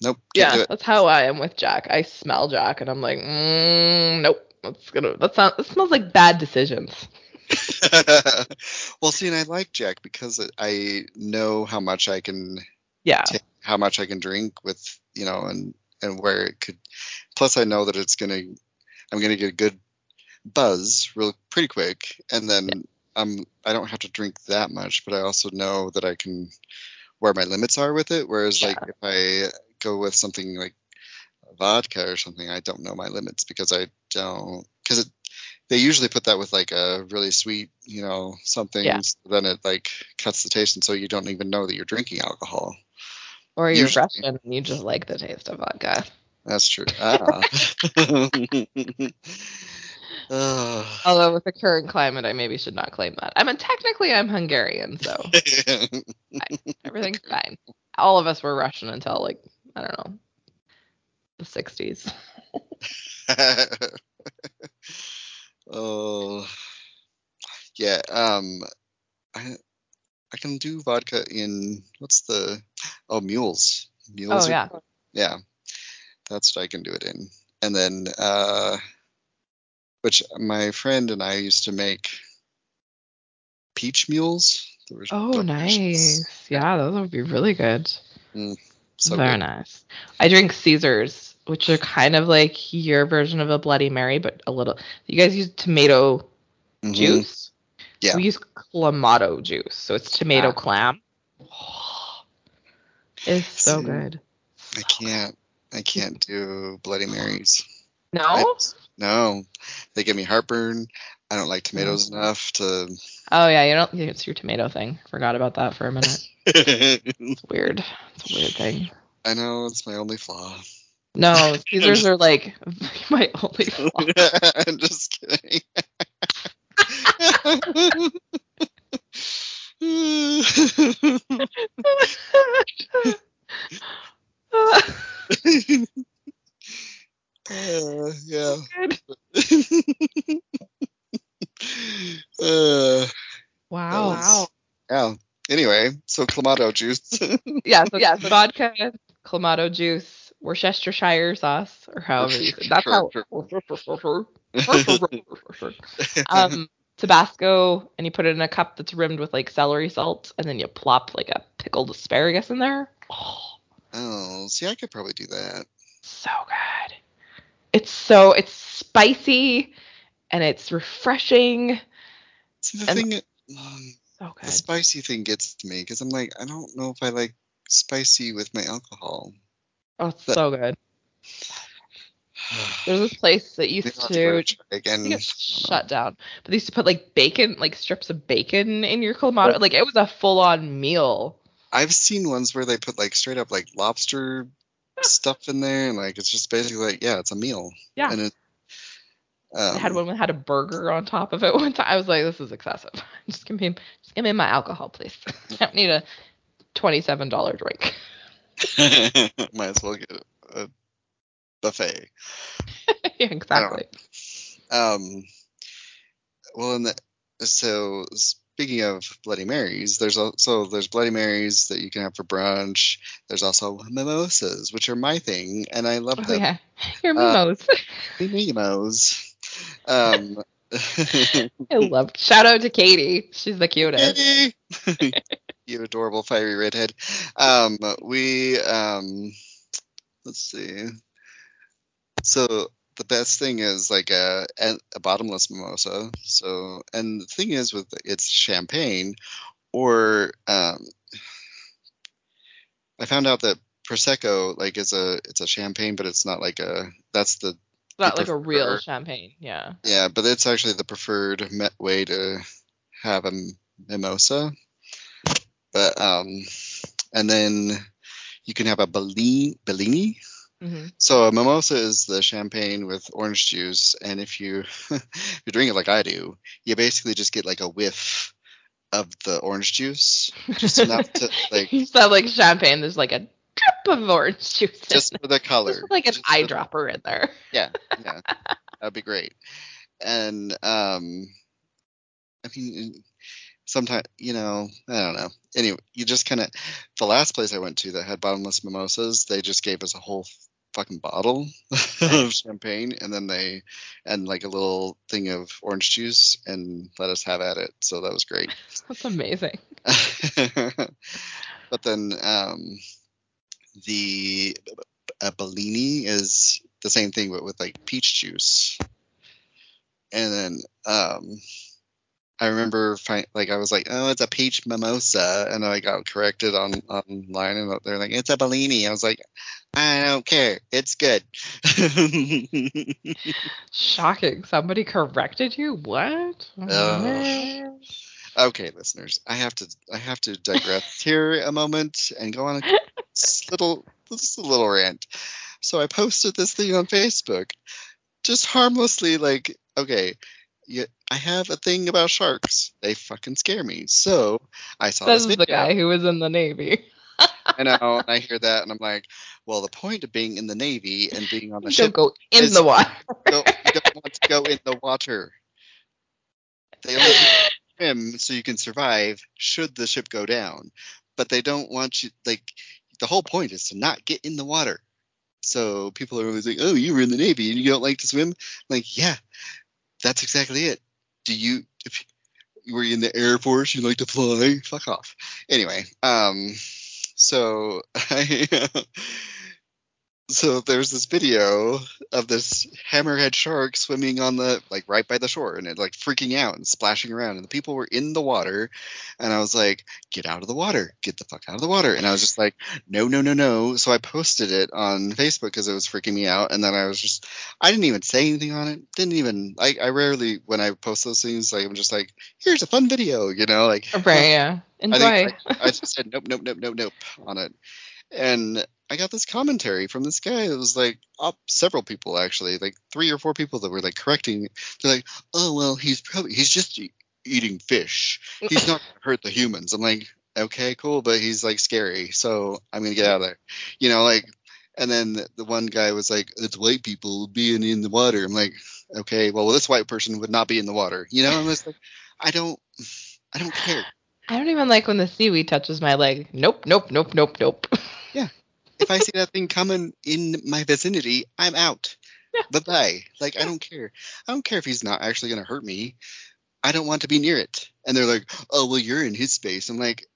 nope, Yeah, that's how I am with Jack. I smell Jack and I'm like, mm, nope. That's gonna. That sounds. It smells like bad decisions. well, see, and I like Jack because I know how much I can, Yeah. how much I can drink with, you know, and and where it could. Plus, I know that it's gonna, I'm gonna get a good buzz real pretty quick, and then I'm I don't have to drink that much, but I also know that I can where my limits are with it. Whereas like if I go with something like vodka or something, I don't know my limits because I don't because it they usually put that with like a really sweet, you know, something. Yeah. so then it like cuts the taste, and so you don't even know that you're drinking alcohol. Or you're Usually. Russian and you just like the taste of vodka. That's true. Ah. Ugh. Although with the current climate, I maybe should not claim that. I mean, technically, I'm Hungarian, so everything's fine. All of us were Russian until like I don't know the 60s. oh yeah um i i can do vodka in what's the oh mules mules Oh are- yeah. yeah that's what i can do it in and then uh which my friend and i used to make peach mules Oh, nice. Yeah, those would be really good. so Very good. nice. I drink Caesars, which are kind of like your version of a Bloody Mary, but a little. You guys use tomato Mhm. juice. Yeah. We use clamato juice, so it's tomato Ah. clam. It's so See, good. i can't i can't do bloody marys No. I- no, they give me heartburn. I don't like tomatoes mm. enough to. Oh yeah, you don't. It's your tomato thing. Forgot about that for a minute. It's weird. It's a weird thing. I know it's my only flaw. No, Caesars are like my only flaw. I'm just kidding. Uh, yeah. uh, wow. Wow. yeah. Anyway, so clamato juice. Yeah. So yeah. So vodka, clamato juice, Worcestershire sauce, or however you say. That's how. um, Tabasco, and you put it in a cup that's rimmed with like celery salt, and then you plop like a pickled asparagus in there. Oh, oh, see, I could probably do that. so good. It's so it's spicy, and it's refreshing. See, the And- thing, um, So the spicy thing gets to me because I'm like, I don't know if I like spicy with my alcohol. Oh, it's so good. There's this place that used to give to again. I think it's shut down. But they used to put like bacon, like strips of bacon in your clamato. Like it was a full on meal. I've seen ones where they put like straight up like lobster stuff in there, and like it's just basically like, yeah, it's a meal. Yeah. And it, um, I had one that had a burger on top of it one time. I was like, this is excessive. Just give me just give me my alcohol, please. I don't need a twenty seven dollar drink. might as well get a buffet. yeah, exactly. Um, well, in the so speaking of Bloody Marys, there's also there's Bloody Marys that you can have for brunch. There's also mimosas, which are my thing, and I love Oh them. yeah. Your Uh, mimos. Mimos. Um, I love shout out to Katie. She's the cutest. you adorable fiery redhead. Um, we um, let's see. So the best thing is like a a bottomless mimosa. So and the thing is with it's champagne, or um, I found out that prosecco like is a it's a champagne, but it's not like a that's the It's not like a real champagne. Yeah. yeah, but it's actually the preferred way to have a mimosa. But um, and then you can have a Bellini. Bellini. Hmm So a mimosa is the champagne with orange juice, and if you if you drink it like I do, you basically just get like a whiff of the orange juice, just enough to like you sound like champagne. There's like a drip of orange juice. just for the color, Just like an just for the- eyedropper in there. Yeah, yeah, that'd be great. And um, I mean, sometimes you know, I don't know. Anyway, you just kind of the last place I went to that had bottomless mimosas, they just gave us a whole fucking bottle of champagne, and then they and like a little thing of orange juice, and let us have at it. So that was great. That's amazing. but then um, the a Bellini is the same thing, but with like peach juice. And then um, I remember find, like I was like, oh, it's a peach mimosa, and I got corrected on online, and they're like, it's a Bellini. I was like, I don't care, it's good. Shocking. Somebody corrected you? What? Ugh. okay, listeners, I have to I have to digress here a moment and go on a little just a little rant. So I posted this thing on Facebook, just harmlessly, like, okay, yeah, I have a thing about sharks. They fucking scare me. So I saw This this is the guy who was in the Navy. I know, and I hear that, and I'm like, well, the point of being in the Navy and being on the ship—don't ship go in the water. don't, you don't want to go in the water. They only swim so you can survive should the ship go down. But they don't want you like the whole point is to not get in the water. So people are always like, "Oh, you were in the Navy and you don't like to swim?" I'm like, yeah, that's exactly it. Do you? If you were in the Air Force, you like to fly? Fuck off. Anyway, um, so I so there's this video of this hammerhead shark swimming on the like right by the shore and it like freaking out and splashing around and the people were in the water and I was like get out of the water get the fuck out of the water and I was just like no no no no so I posted it on Facebook because it was freaking me out and then I was just I didn't even say anything on it didn't even like I rarely when I post those things like I'm just like here's a fun video you know like Right, yeah. Enjoy. I, think I, I just said nope nope nope nope nope on it and I got this commentary from this guy that was like up several people actually, like three or four people that were like correcting. They're like, "Oh well, he's probably he's just e- eating fish. He's not gonna hurt the humans." I'm like, "Okay, cool, but he's like scary, so I'm gonna get out of there." You know, like. And then the- one guy was like, "It's white people being in the water." I'm like, "Okay, well, this white person would not be in the water." You know, I'm just like, I don't, I don't care. I don't even like when the seaweed touches my leg. Nope, nope, nope, nope, nope. If I see that thing coming in my vicinity, I'm out. Yeah. Bye bye. Like I don't care. I don't care if he's not actually gonna hurt me. I don't want to be near it. And they're like, oh well, you're in his space. I'm like,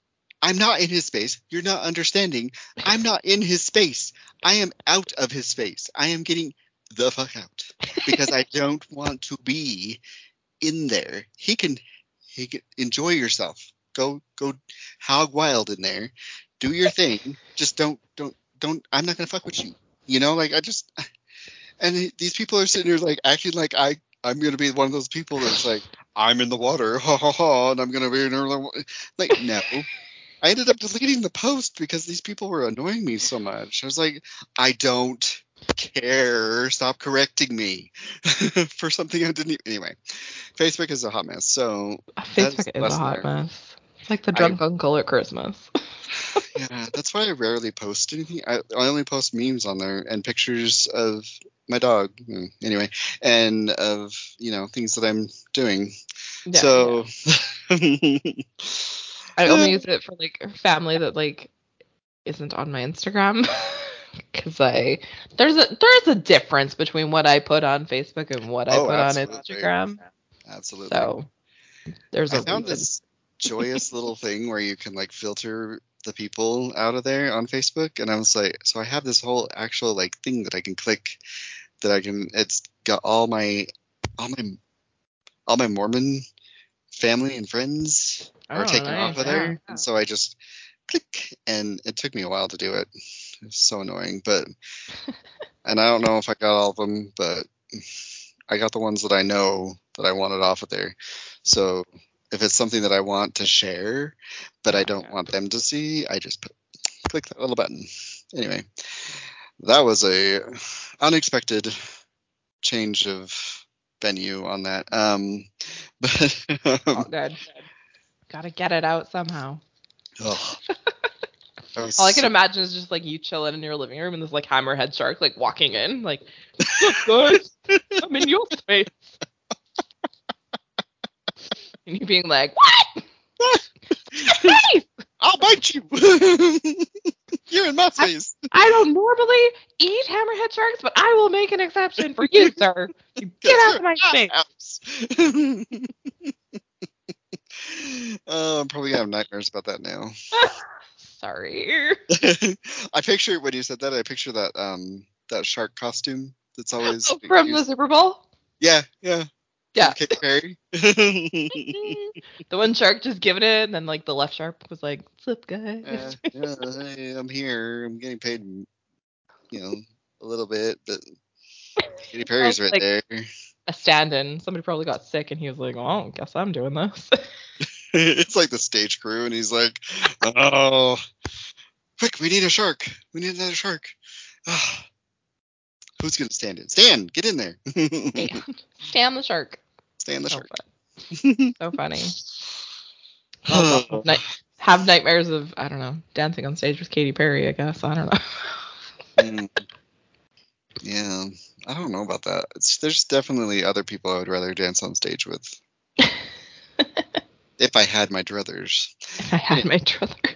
I'm not in his space. You're not understanding. I'm not in his space. I am out of his space. I am getting the fuck out because I don't want to be in there. He can, he can enjoy yourself. Go, go, hog wild in there. Do your thing. Just don't, don't, don't. I'm not gonna fuck with you. You know, like I just. And these people are sitting here like acting like I, I'm gonna be one of those people that's like, I'm in the water, ha ha ha, and I'm gonna be in the like no. I ended up deleting the post because these people were annoying me so much. I was like, I don't care. Stop correcting me for something I didn't. Anyway, Facebook is a hot mess. So Facebook That's is a hot there. mess. Like the drunk uncle at Christmas. yeah, that's why I rarely post anything. I, I only post memes on there and pictures of my dog. Mm, Anyway, and of you know things that I'm doing. Yeah, so. I only use it for like family that like isn't on my Instagram because I there's a there's a difference between what I put on Facebook and what I Oh, put absolutely. on Instagram. Absolutely. So there's a I found reason. this joyous little thing where you can like filter the people out of there on Facebook, and I was like, so I have this whole actual like thing that I can click that I can. It's got all my all my all my Mormon family and friends are Oh, taken nice, off of there, yeah. and so I just click, and it took me a while to do it. It was so annoying, but and I don't know if I got all of them, but I got the ones that I know that I wanted off of there. So if it's something that I want to share, but I don't want them to see, I just put, click that little button. Anyway, that was a unexpected change of venue on that. Um, but All good. Gotta get it out somehow. All I can imagine is just like you chilling in your living room and this like hammerhead shark like walking in, like, look, guys, I'm in your space. And you being like, what? I'll bite you. You're in my face. I don't normally eat hammerhead sharks, but I will make an exception for you, sir. You get out of my face. house. oh, I'm probably gonna have nightmares about that now. Sorry. I picture when you said that, I picture that um that shark costume that's always Oh, from the Super Bowl? yeah yeah Yeah. Katy Perry. the one shark just giving it, and then like the left shark was like, "What's up, guys?" Uh, yeah, hey, I'm here. I'm getting paid, you know, a little bit, but Katy Perry's right Like- there. a stand-in. Somebody probably got sick, and he was like, "Oh, guess I'm doing this." it's like the stage crew, and he's like, "Oh, quick, we need a shark. We need another shark. who's gonna stand in? Stan, get in there. Stan. Stan the shark. Stan the So shark. fun. So funny. Night- have nightmares of I don't know dancing on stage with Katy Perry. I guess I don't know. Mm. yeah, I don't know about that. It's, there's definitely other people I would rather dance on stage with if I had my druthers. If I had my druthers.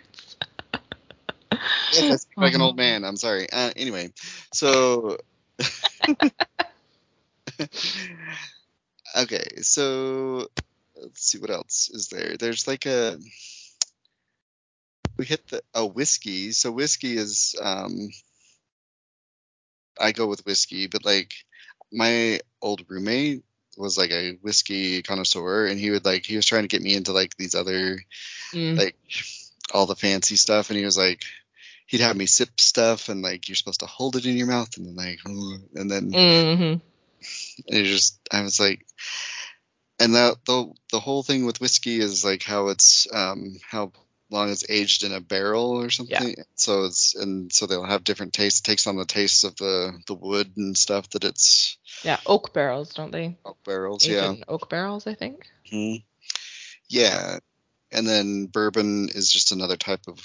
Speak like an old man. I'm sorry. Uh, anyway, so okay, so let's see what else is there. There's like a we hit the a whiskey. So whiskey is um I go with whiskey, but like my old roommate was like a whiskey connoisseur, and he would like he was trying to get me into like these other Mm. like all the fancy stuff, and he was like he'd have me sip stuff, and like you're supposed to hold it in your mouth, and then like and then hmm it just I was like, and that the the whole thing with whiskey is like how it's um how long it's aged in a barrel or something. Yeah. So it's and so they'll have different tastes. It takes on the tastes of the the wood and stuff that it's Yeah, oak barrels, don't they? oak barrels. Yeah. oak barrels, I think. Mhm. Yeah. And then bourbon is just another type of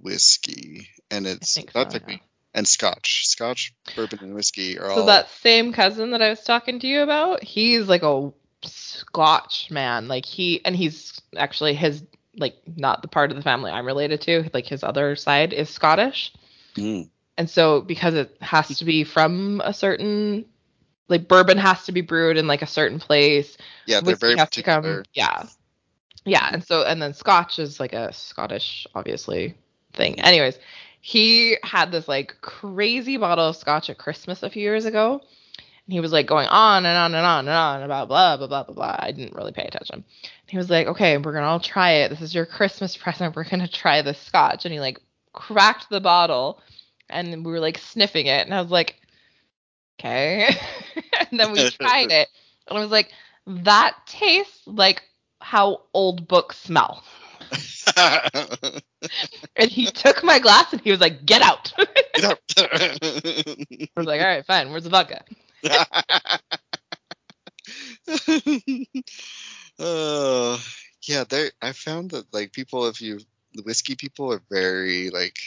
whiskey, and it's so. typically yeah. and Scotch, Scotch, bourbon, and whiskey are So all that same cousin that I was talking to you about, he's like a Scotch man. Like he and he's actually his like not the part of the family I'm related to. Like his other side is Scottish. Mm. And so because it has to be from a certain like bourbon has to be brewed in like a certain place. yeah, they're very has to come- yeah. Yeah, and so and then Scotch is like a Scottish obviously thing. Anyways, he had this like crazy bottle of Scotch at Christmas a few years ago. And he was like going on and on and on and on about blah blah blah blah blah. I didn't really pay attention. And he was like, "Okay, we're gonna all try it. This is your Christmas present. We're gonna try this Scotch." And he like cracked the bottle, and we were like sniffing it, and I was like, "Okay." and then we tried it, and I was like, "That tastes like how old books smell." And he took my glass and he was like, "Get out." Get out. I was like, "All right, fine. Where's the vodka?" uh, yeah, there. I found that like people, if you the whiskey people are very like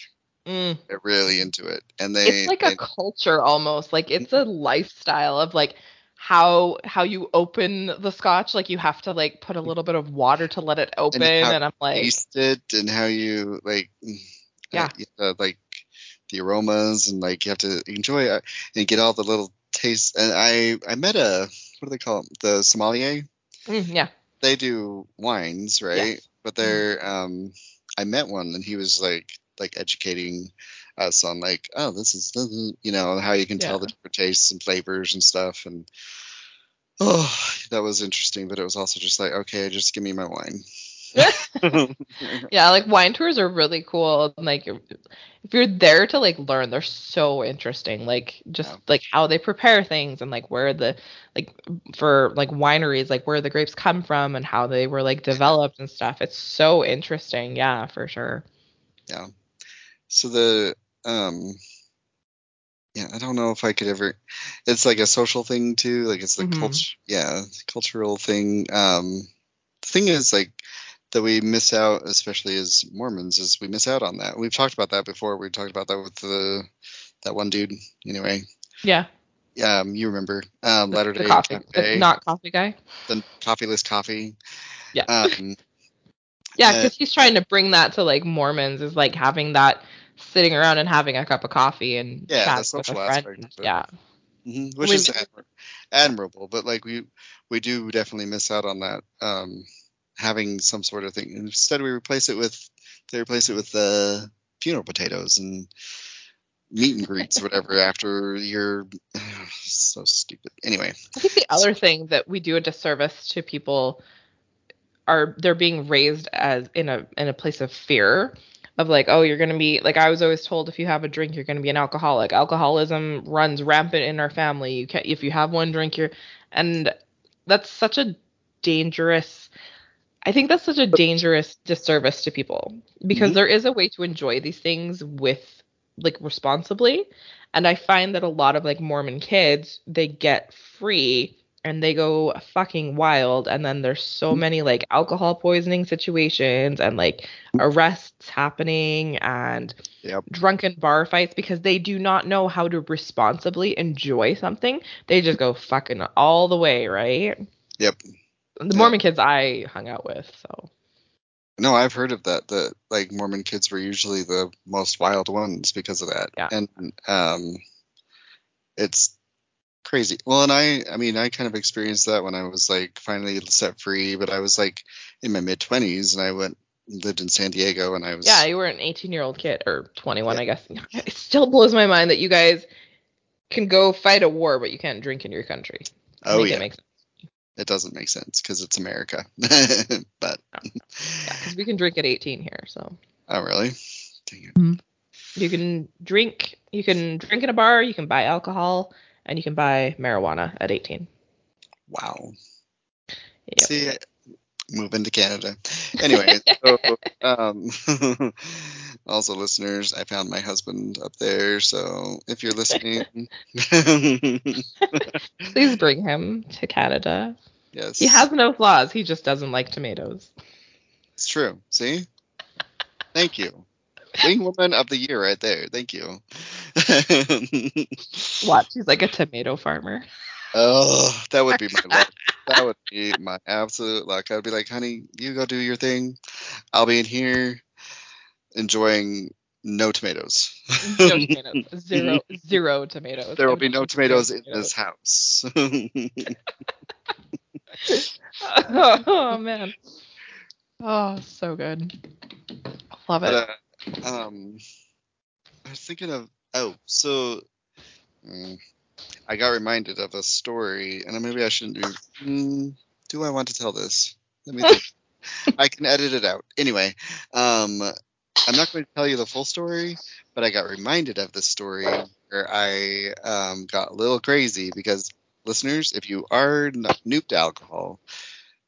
Mm. they're really into it, and they it's like they- a culture almost like it's a lifestyle of like how how you open the scotch like you have to like put a little bit of water to let it open how and, i'm like taste it and how you like Yeah. uh, have to, like the aromas and like you have to enjoy it and get all the little tastes. And i i met a what do they call the sommelier? Mm, yeah. They do wines right? Yes. but they're um i met one and he was like like educating us on like oh this is, you know how you can tell the different tastes and flavors and stuff and oh that was interesting but it was also just like okay just give me my wine yeah like wine tours are really cool and, like if you're there to like learn they're so interesting like just Yeah. like how they prepare things and like where the like for like wineries like where the grapes come from and how they were like developed and stuff it's so interesting yeah for sure Yeah. So the um yeah, I don't know if I could ever it's like a social thing too, like it's the Mhm. culture yeah, cultural thing. Um the thing is like that we miss out, especially as Mormons, is we miss out on that. We've talked about that before. We talked about that with the that one dude. Anyway, yeah um, you remember um, Latter Day coffee Cafe, not coffee guy the coffeeless coffee. Yeah. Um, Yeah, Uh, because he's trying to bring that to like Mormons is like having that sitting around and having a cup of coffee and Yeah, the social a friend. aspect. Yeah, mhm, which We is admir- admirable, but like we we do definitely miss out on that. Um, having some sort of thing. Instead, we replace it with they replace it with uh, funeral potatoes and meet and greets, or whatever. After you're so stupid. Anyway, I think the other thing that we do a disservice to people are they're being raised as in a in a place of fear of like oh you're gonna be like I was always told if you have a drink you're gonna be an alcoholic. Alcoholism runs rampant in our family. You can't if you have one drink you're and that's such a dangerous I think that's such a dangerous disservice to people because Mhm. there is a way to enjoy these things with like responsibly and I find that a lot of like Mormon kids they get free and they go fucking wild and then there's so many like alcohol poisoning situations and like arrests happening and Yep. drunken bar fights because they do not know how to responsibly enjoy something. They just go fucking all the way, right? Yep. The. Mormon kids I hung out with, so No, I've heard of that. That like Mormon kids were usually the most wild ones because of that. Yeah. And um, it's crazy. Well, and I, I mean, I kind of experienced that when I was like finally set free, but I was like in my mid twenties, and I went lived in San Diego, and I was yeah, you were an 18 year old kid or 21, Yeah. I guess. It still blows my mind that you guys can go fight a war, but you can't drink in your country. Oh Make it yeah, make sense. it doesn't make sense because it's America. but oh, Yeah, because we can drink at 18 here, so oh really? Dang it. Mm-hmm. you can drink. You can drink in a bar. You can buy alcohol, and you can buy marijuana at 18. Wow. Yep. See, moving to Canada. Anyway, so, um, also listeners, I found my husband up there. So if you're listening, Please bring him to Canada. yes, He has no flaws. He just doesn't like tomatoes. It's true. See, thank you, wing woman of the year, right there. Thank you. Watch, he's like a tomato farmer. oh, that would be my luck. That would be my absolute luck. I'd be like, honey, you go do your thing. I'll be in here enjoying no tomatoes. No tomatoes. Zero, zero tomatoes. There will be no eat tomatoes in this house. oh man. Oh, so good. Love it. but, uh, um, I was thinking of oh, so mm, I got reminded of a story, and maybe I shouldn't do. Mm, do I want to tell this? Let me think. I can edit it out. Anyway, um, I'm not going to tell you the full story, but I got reminded of this story where I um, got a little crazy because listeners, if you are n- new to alcohol,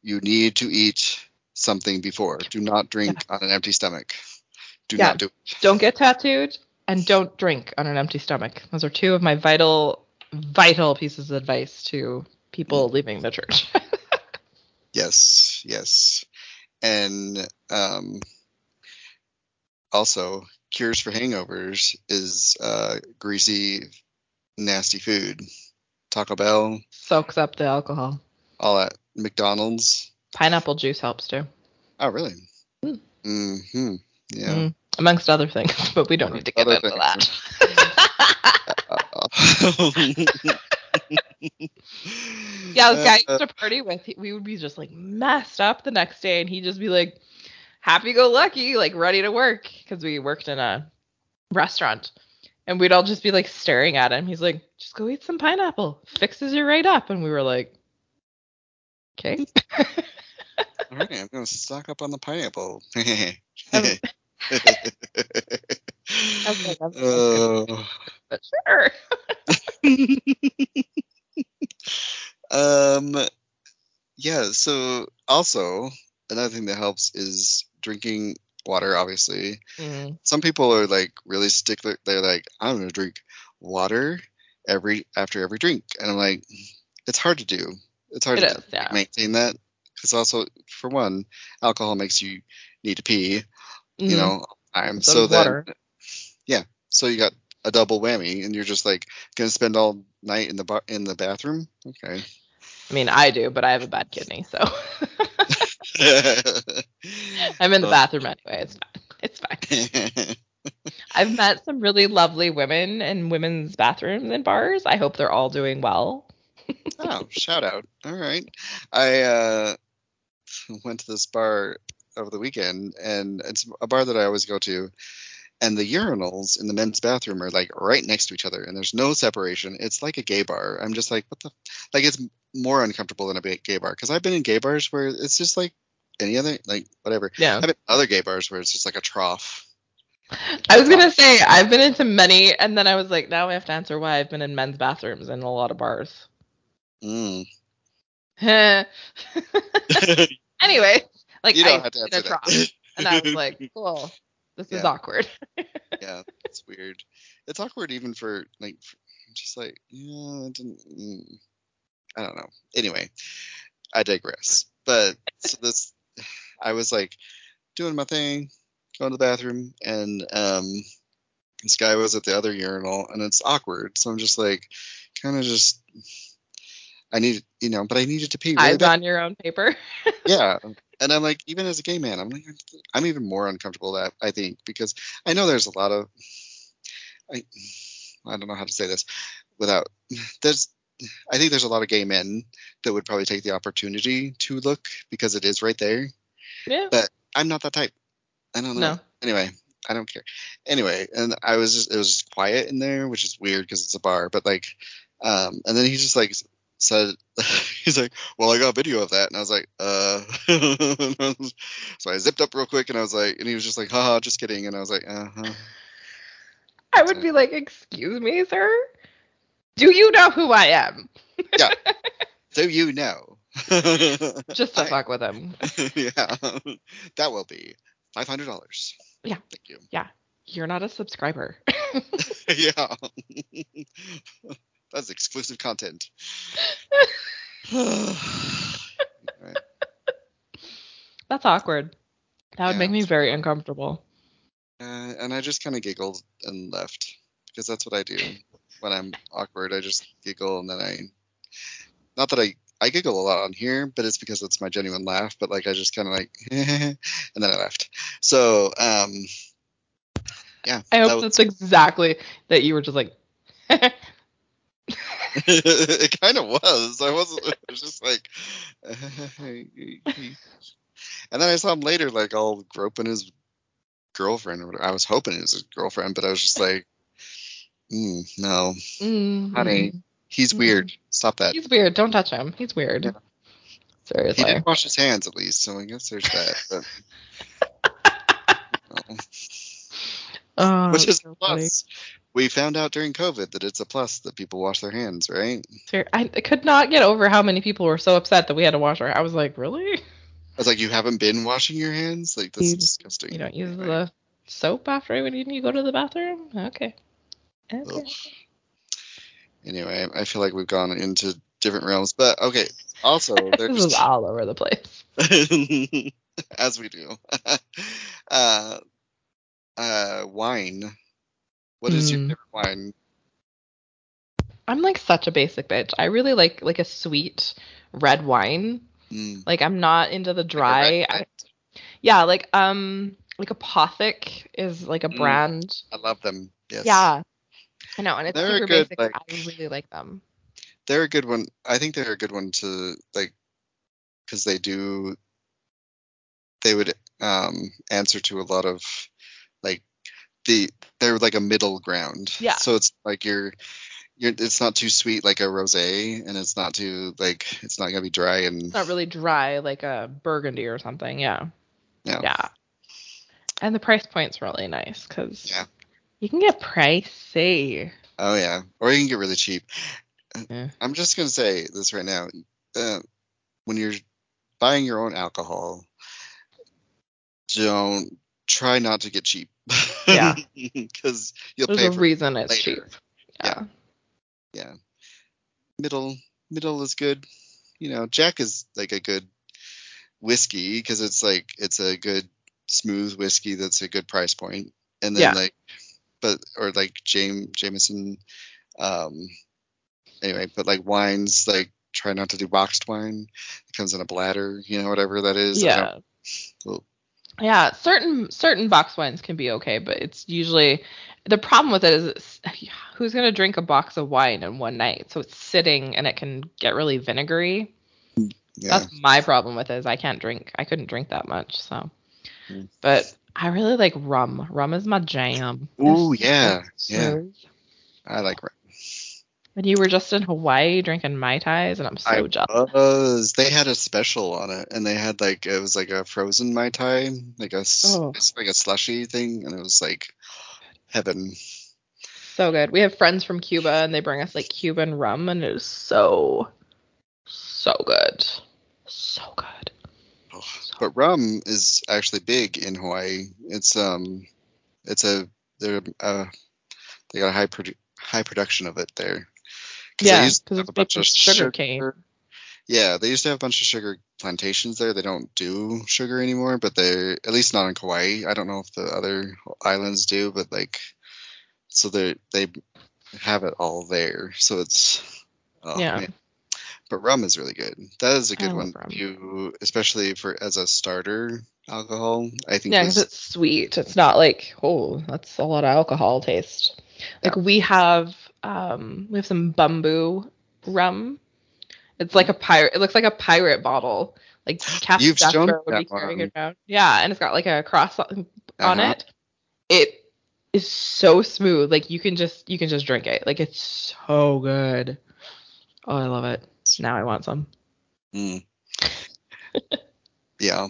you need to eat something before. Do not drink on an empty stomach. Do Yeah. not do it. don't get tattooed and don't drink on an empty stomach. Those are two of my vital, vital pieces of advice to people leaving the church. Yes, yes. And um, also, cures for hangovers is uh, greasy, nasty food. Taco Bell, Soaks up the alcohol. all that. McDonald's. Pineapple juice helps too. Oh, really? Mm. Mm-hmm. Yeah. Mm, amongst other things, but we don't need to get into that. Yeah, this guy I used to party with, we would be just like messed up the next day, and he'd just be like happy go lucky, like ready to work because we worked in a restaurant. And we'd all just be like staring at him. He's like, just go eat some pineapple. Fixes you right up. And we were like, okay. all right, I'm gonna stock up on the pineapple. Um, Okay, that's- Oh. but sure. um yeah so also another thing that helps is drinking water obviously Mm, some people are like really stickler they're like i'm gonna drink water every after every drink and i'm like it's hard to do it's hard It to is, yeah. maintain that because also for one alcohol makes you need to pee you mm. know i'm So so then yeah so you got a double whammy and you're just like gonna spend all night in the bar in the bathroom okay I mean, I do, but I have a bad kidney, so I'm in the bathroom anyway. It's fine. It's fine. I've met some really lovely women in women's bathrooms and bars. I hope they're all doing well. oh, shout out. All right. I uh, went to this bar over the weekend, and it's a bar that I always go to. And the urinals in the men's bathroom are like right next to each other, and there's no separation. It's like a gay bar. I'm just like, what the? Like, it's more uncomfortable than a gay bar because I've been in gay bars where it's just like any other, like whatever. Yeah. I've been other gay bars where it's just like a trough. I was gonna say I've been into many, and then I was like, now I have to answer why I've been in men's bathrooms and a lot of bars. Mm. anyway, like you I don't have to answer a trough, and I was like, cool, this is awkward. yeah, it's weird. It's awkward even for like, for, just like, yeah, it didn't. Mm, I don't know. Anyway, I digress. But so this, I was like doing my thing, going to the bathroom, and um, this guy was at the other urinal, and it's awkward. So I'm just like, kind of just. I need, you know, but I needed to pee really Eyes bad. on your own paper. Yeah, and I'm like, even as a gay man, I'm like, I'm even more uncomfortable that I think because I know there's a lot of, I, I don't know how to say this without there's, I think there's a lot of gay men that would probably take the opportunity to look because it is right there. yeah. But I'm not that type. I don't know. No. Anyway, I don't care. Anyway, and I was just it was just quiet in there, which is weird because it's a bar. But like, um, and then he just like said he's like, "Well, I got video of that," and I was like, "Uh." so I zipped up real quick, and I was like, and he was just like, "Haha, just kidding," and I was like, "Uh huh." I would be like, "Excuse me, sir. Do you know who I am?" yeah. Do you know? Just to I- fuck with him. yeah, that will be five hundred dollars. Yeah. Thank you. Yeah, you're not a subscriber. yeah. That's exclusive content. That's awkward. That would Yeah, make me very uncomfortable. Uh, and I just kind of giggled and left because that's what I do when I'm awkward. I just giggle and then I, not that I, I giggle a lot on here, but it's because it's my genuine laugh. But like I just kind of like, and then I left. So um, yeah. I that hope was- that's exactly that you were just like, it kind of was. I wasn't. I was just like, and then I saw him later, like all groping his girlfriend or whatever. I was hoping it was his girlfriend, but I was just like, mm, no, mm, Honey, he's Mhm. weird. Stop that. he's weird. Don't touch him. He's weird. Yeah. He Seriously. did wash his hands at least, so I guess there's that. But, no. Oh, Which is so plus. We found out during COVID that it's a plus that people wash their hands, right? I, I could not get over how many people were so upset that we had to wash our. I was like, really? I was like, you haven't been washing your hands? Like, this You- is disgusting. You don't use the soap after when you go to the bathroom? Okay. Okay. Ugh. Anyway, I feel like we've gone into different realms, but okay. Also, This there's is all over the place. as we do. uh, uh, wine. What is your Hmm. favorite wine? I'm like such a basic bitch. I really like like a sweet red wine. Mm, Like I'm not into the dry. red I, yeah, like um like Apothic is like a Mm. brand. I love them. Yes. Yeah. I know, and it's They're super good, basic. like- I really like them. they're a good one. I think they're a good one to like because they do. They would um answer to a lot of like the they're like a middle ground. Yeah. So it's like you're you're it's not too sweet like a rosé, and it's not too like it's not gonna be dry and It's not really dry like a burgundy or something. Yeah. Yeah. Yeah. And the price point's really nice because Yeah. you can get pricey. oh yeah, or you can get really cheap. Yeah. I'm just gonna say this right now. Uh, when you're buying your own alcohol, don't try not to get cheap. Yeah. because you'll There's pay a for reason it's cheap. Yeah. yeah. Middle middle is good. You know, Jack is like a good whiskey because it's like it's a good smooth whiskey that's a good price point. And then Yeah. like but or like James Jameson um anyway, but like wines like try not to do boxed wine. It comes in a bladder, you know, whatever that is. Yeah. Yeah, certain certain box wines can be okay, but it's usually the problem with it is who's gonna drink a box of wine in one night? So it's sitting and it can get really vinegary. yeah. That's my problem with it is I can't drink. I couldn't drink that much. So, Mm. but I really like rum. Rum is my jam. Ooh, yeah, yeah. I like rum. And you were just in Hawaii drinking mai tais, and I'm so I jealous. was. They had a special on it, and they had like it was like a frozen mai tai, like a Oh. it's like a slushy thing, and it was like heaven. So good. We have friends from Cuba, and they bring us like Cuban rum, and it is so, so good. So good. Oh, So But rum is actually big in Hawaii. It's um, it's a they're uh, they got a high produ- high production of it there. They Yeah, because it's a bunch of from sugar cane. Yeah, they used to have a bunch of sugar plantations there. They don't do sugar anymore, but they're at least not in Kauai. I don't know if the other islands do, but like, so they they have it all there. So it's oh, Yeah. man. But rum is really good. That is a good one rum. to, especially for as a starter alcohol. I think Yeah, because it's sweet. It's not like, oh, that's a lot of alcohol taste. Like we have um we have some Bumbu rum. It's like a pirate it looks like a pirate bottle. Like Captain You've Jack shown Sparrow would be carrying one. around. Yeah, and it's got like a cross on, on Uh-huh. it. it is so smooth. Like you can just you can just drink it. Like it's so good. Oh, I love it. Now I want some. Mm. yeah.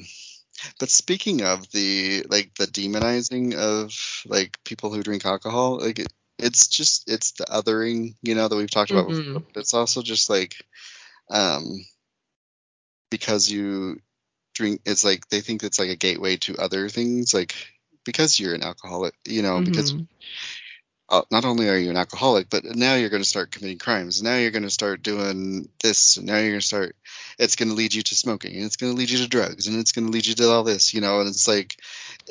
But speaking of the like the demonizing of like people who drink alcohol, like it, it's just it's the othering, you know, that we've talked about Mhm. before. It's also just like um because you drink it's like they think it's like a gateway to other things like because you're an alcoholic, you know, because Mhm. uh, Uh, not only are you an alcoholic, but now you're going to start committing crimes. Now you're going to start doing this. Now you're going to start. It's going to lead you to smoking, and it's going to lead you to drugs, and it's going to lead you to all this, you know. And it's like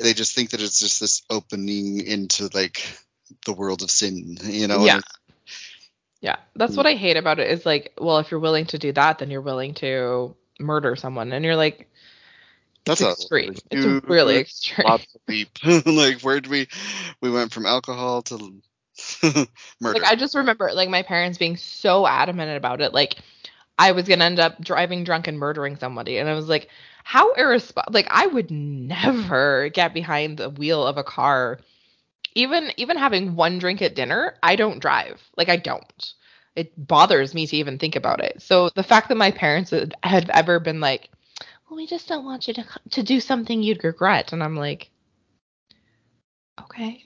they just think that it's just this opening into like the world of sin, you know. Yeah. Yeah, that's what mm. I hate about it is like, well, if you're willing to do that, then you're willing to murder someone, and you're like, That's a extreme. It's really extreme. lots of leap. like where did we? We went from alcohol to murder. Like I just remember like my parents being so adamant about it. Like I was gonna end up driving drunk and murdering somebody, and I was like, how irresponsible. Like I would never get behind the wheel of a car, even even having one drink at dinner. I don't drive. Like I don't. It bothers me to even think about it. So the fact that my parents had, had ever been like, well, we just don't want you to to do something you'd regret, and I'm like, okay.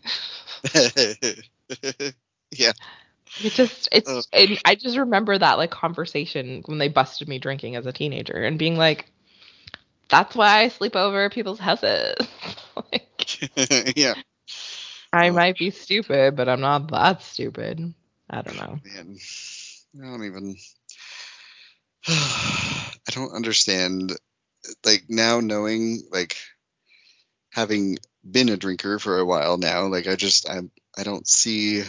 yeah. It just it's Ugh. and I just remember that like conversation when they busted me drinking as a teenager and being like, that's why I sleep over at people's houses. like yeah. I might be stupid, but I'm not that stupid. I don't know. Man, I don't even. I don't understand. Like now, knowing like having been a drinker for a while now, like I just I I don't see.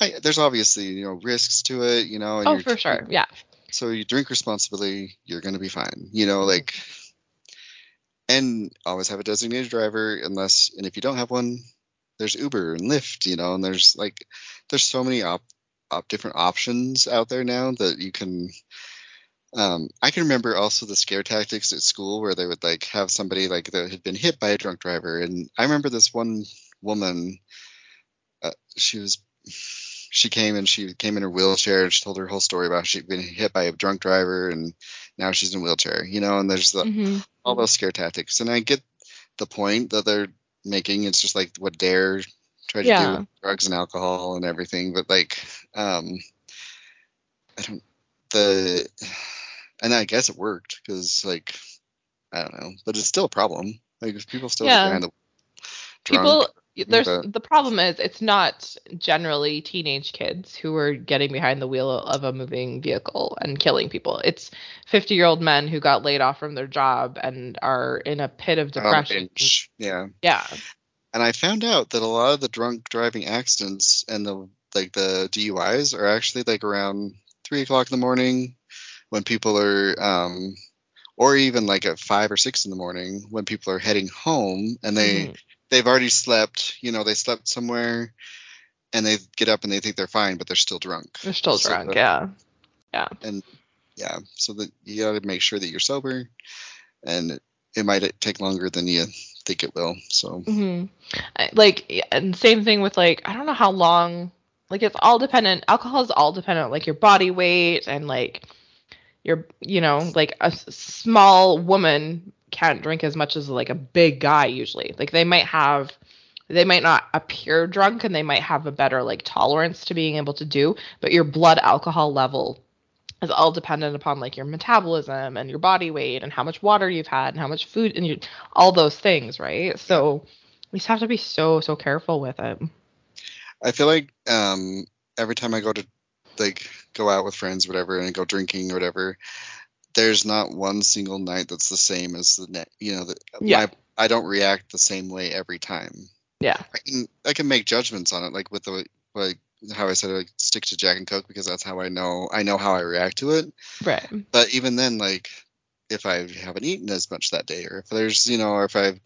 I, there's obviously you know risks to it, you know. and Oh, for sure. Yeah. So you drink responsibly, you're gonna be fine, you know. Mm-hmm. Like, and always have a designated driver, unless and if you don't have one, there's Uber and Lyft, you know. And there's like there's so many op, op different options out there now that you can um, I can remember also the scare tactics at school where they would like have somebody like that had been hit by a drunk driver, and I remember this one woman. Uh, she was, she came and she came in her wheelchair and she told her whole story about she'd been hit by a drunk driver and now she's in a wheelchair, you know. And there's the, Mhm. all those scare tactics, and I get the point that they're making. It's just like what Dare tried to Yeah. do with drugs and alcohol and everything, but like, um, I don't the, and I guess it worked because like, I don't know, but it's still a problem. Like people still Yeah. the People there's but- the problem is it's not generally teenage kids who are getting behind the wheel of a moving vehicle and killing people. It's 50 year old men who got laid off from their job and are in a pit of oh, depression. bench. yeah. Yeah. And I found out that a lot of the drunk driving accidents and the like the DUIs are actually like around three o'clock in the morning when people are um or even like at five or six in the morning when people are heading home and they Mhm. they've already slept you know they slept somewhere and they get up and they think they're fine but they're still drunk They're still So drunk. the- Yeah. and yeah so that you got to make sure that you're sober and it, it might take longer than you think it will so hmm Like, and same thing with like, I don't know how long. Like, it's all dependent. Alcohol is all dependent like your body weight and like your, you know, like a small woman can't drink as much as like a big guy usually. Like, they might have, they might not appear drunk and they might have a better like tolerance to being able to do, but your blood alcohol level is all dependent upon like your metabolism and your body weight and how much water you've had and how much food and you, all those things, right? So we just have to be so so careful with it. I feel like um, every time I go to like go out with friends, whatever, and go drinking or whatever, there's not one single night that's the same as the next. You know, the, Yeah. my, I don't react the same way every time. Yeah. I can I can make judgments on it, like with the like how I said, like stick to Jack and Coke because that's how I know I know how I react to it. Right. But even then, like if I haven't eaten as much that day, or if there's you know, or if I've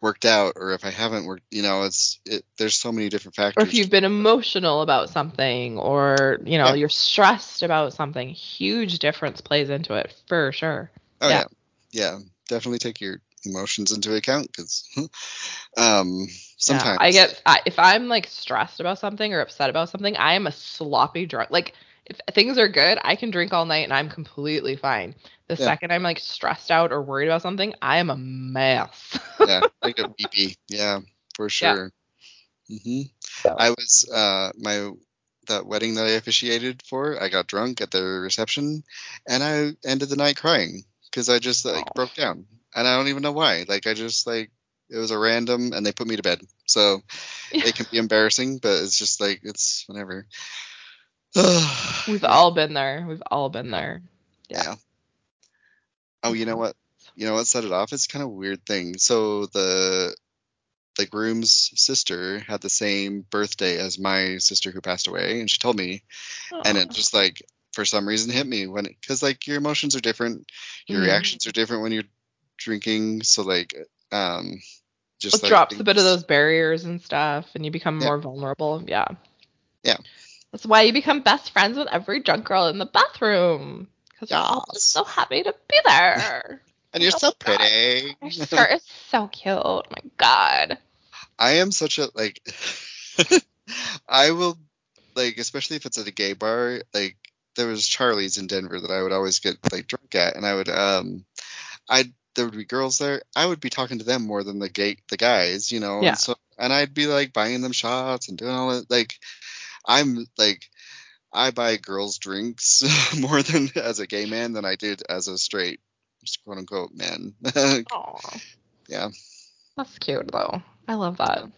worked out, or if I haven't worked, you know, it's it. There's so many different factors. Or if you've been emotional about something or, you know, Yeah. you're stressed about something, huge difference plays into it for sure. Oh Yeah. yeah. yeah, Definitely take your emotions into account because Um, sometimes Yeah, I get I, if I'm like stressed about something or upset about something, I am a sloppy drunk. Like if things are good, I can drink all night and I'm completely fine. The Yeah. second I'm like stressed out or worried about something, I am a mess. yeah, I get weepy. Yeah, for sure. Yeah. Mhm. So- I was uh my that wedding that I officiated for. I got drunk at the reception, and I ended the night crying because I just like Aw. broke down, and I don't even know why. Like I just like it was a random, and they put me to bed. So it can be embarrassing, but it's just like it's whatever. We've all been there. We've all been there. Yeah. Oh, you know what? You know what set it off? It's kind of a weird thing. So the the groom's sister had the same birthday as my sister who passed away, and she told me, and it just like for some reason hit me when because like your emotions are different, your Mhm. reactions are different when you're drinking. So like um, just it like drops a bit of those barriers and stuff, and you become Yeah. more vulnerable. Yeah. Yeah. That's why you become best friends with every drunk girl in the bathroom. Because you're all just so happy to be there. And you're Oh so pretty. Your skirt is so cute. Oh my god. I am such a like I will like especially if it's at a gay bar, like there was Charlie's in Denver that I would always get like drunk at and I would um I there would be girls there. I would be talking to them more than the gay the guys, you know. Yeah. And so and I'd be like buying them shots and doing all that like I'm like I buy girls drinks more than as a gay man than I did as a straight quote unquote man. Aw. Yeah. That's cute though. I love that.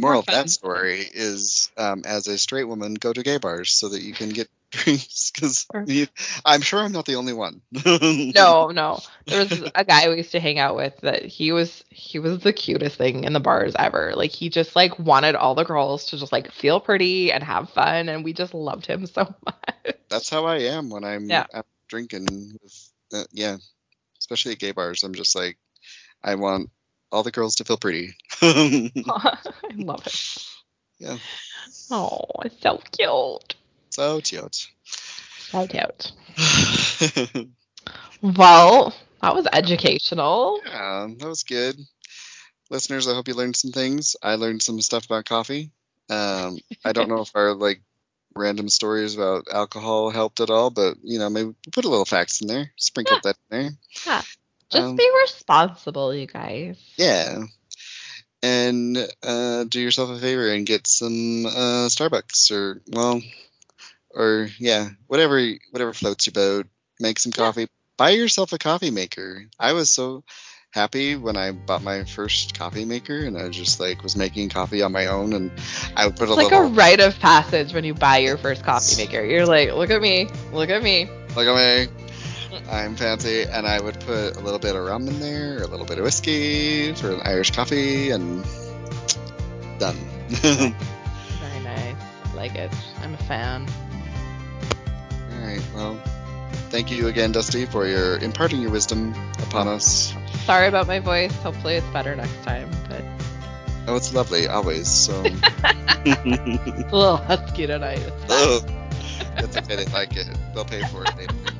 moral of that story is um, as a straight woman go to gay bars so that you can get drinks because i'm sure i'm not the only one No, no. There was a guy we used to hang out with that he was he was the cutest thing in the bars ever. Like he just like wanted all the girls to just like feel pretty and have fun and we just loved him so much. that's how i am when i'm Yeah. out drinking with uh, yeah especially at gay bars i'm just like i want all the girls to feel pretty I love it. Yeah. Oh, it's so cute. So cute Shout out. Well, that was educational. yeah that was good listeners i hope you learned some things i learned some stuff about coffee um, i don't know if our like random stories about alcohol helped at all but you know maybe put a little facts in there sprinkle that in there Yeah. Just Um, be responsible, you guys. yeah and uh, do yourself a favor and get some uh, starbucks or well or yeah whatever whatever floats your boat make some coffee buy yourself a coffee maker i was so happy when i bought my first coffee maker and i just like was making coffee on my own and i would put a It's like a rite of passage when you buy your first coffee maker. You're like, look at me, look at me. Look at me. I'm fancy, and I would put a little bit of rum in there, a little bit of whiskey for an Irish coffee, and done. Very nice. I like it. I'm a fan. All right. Well, thank you again, Dusty, for your imparting your wisdom upon us. Sorry about my voice. Hopefully it's better next time. But Oh, it's lovely, always. So, it's a little husky tonight. Oh, it's fine. oh, that's okay. They like it. They'll pay for it later.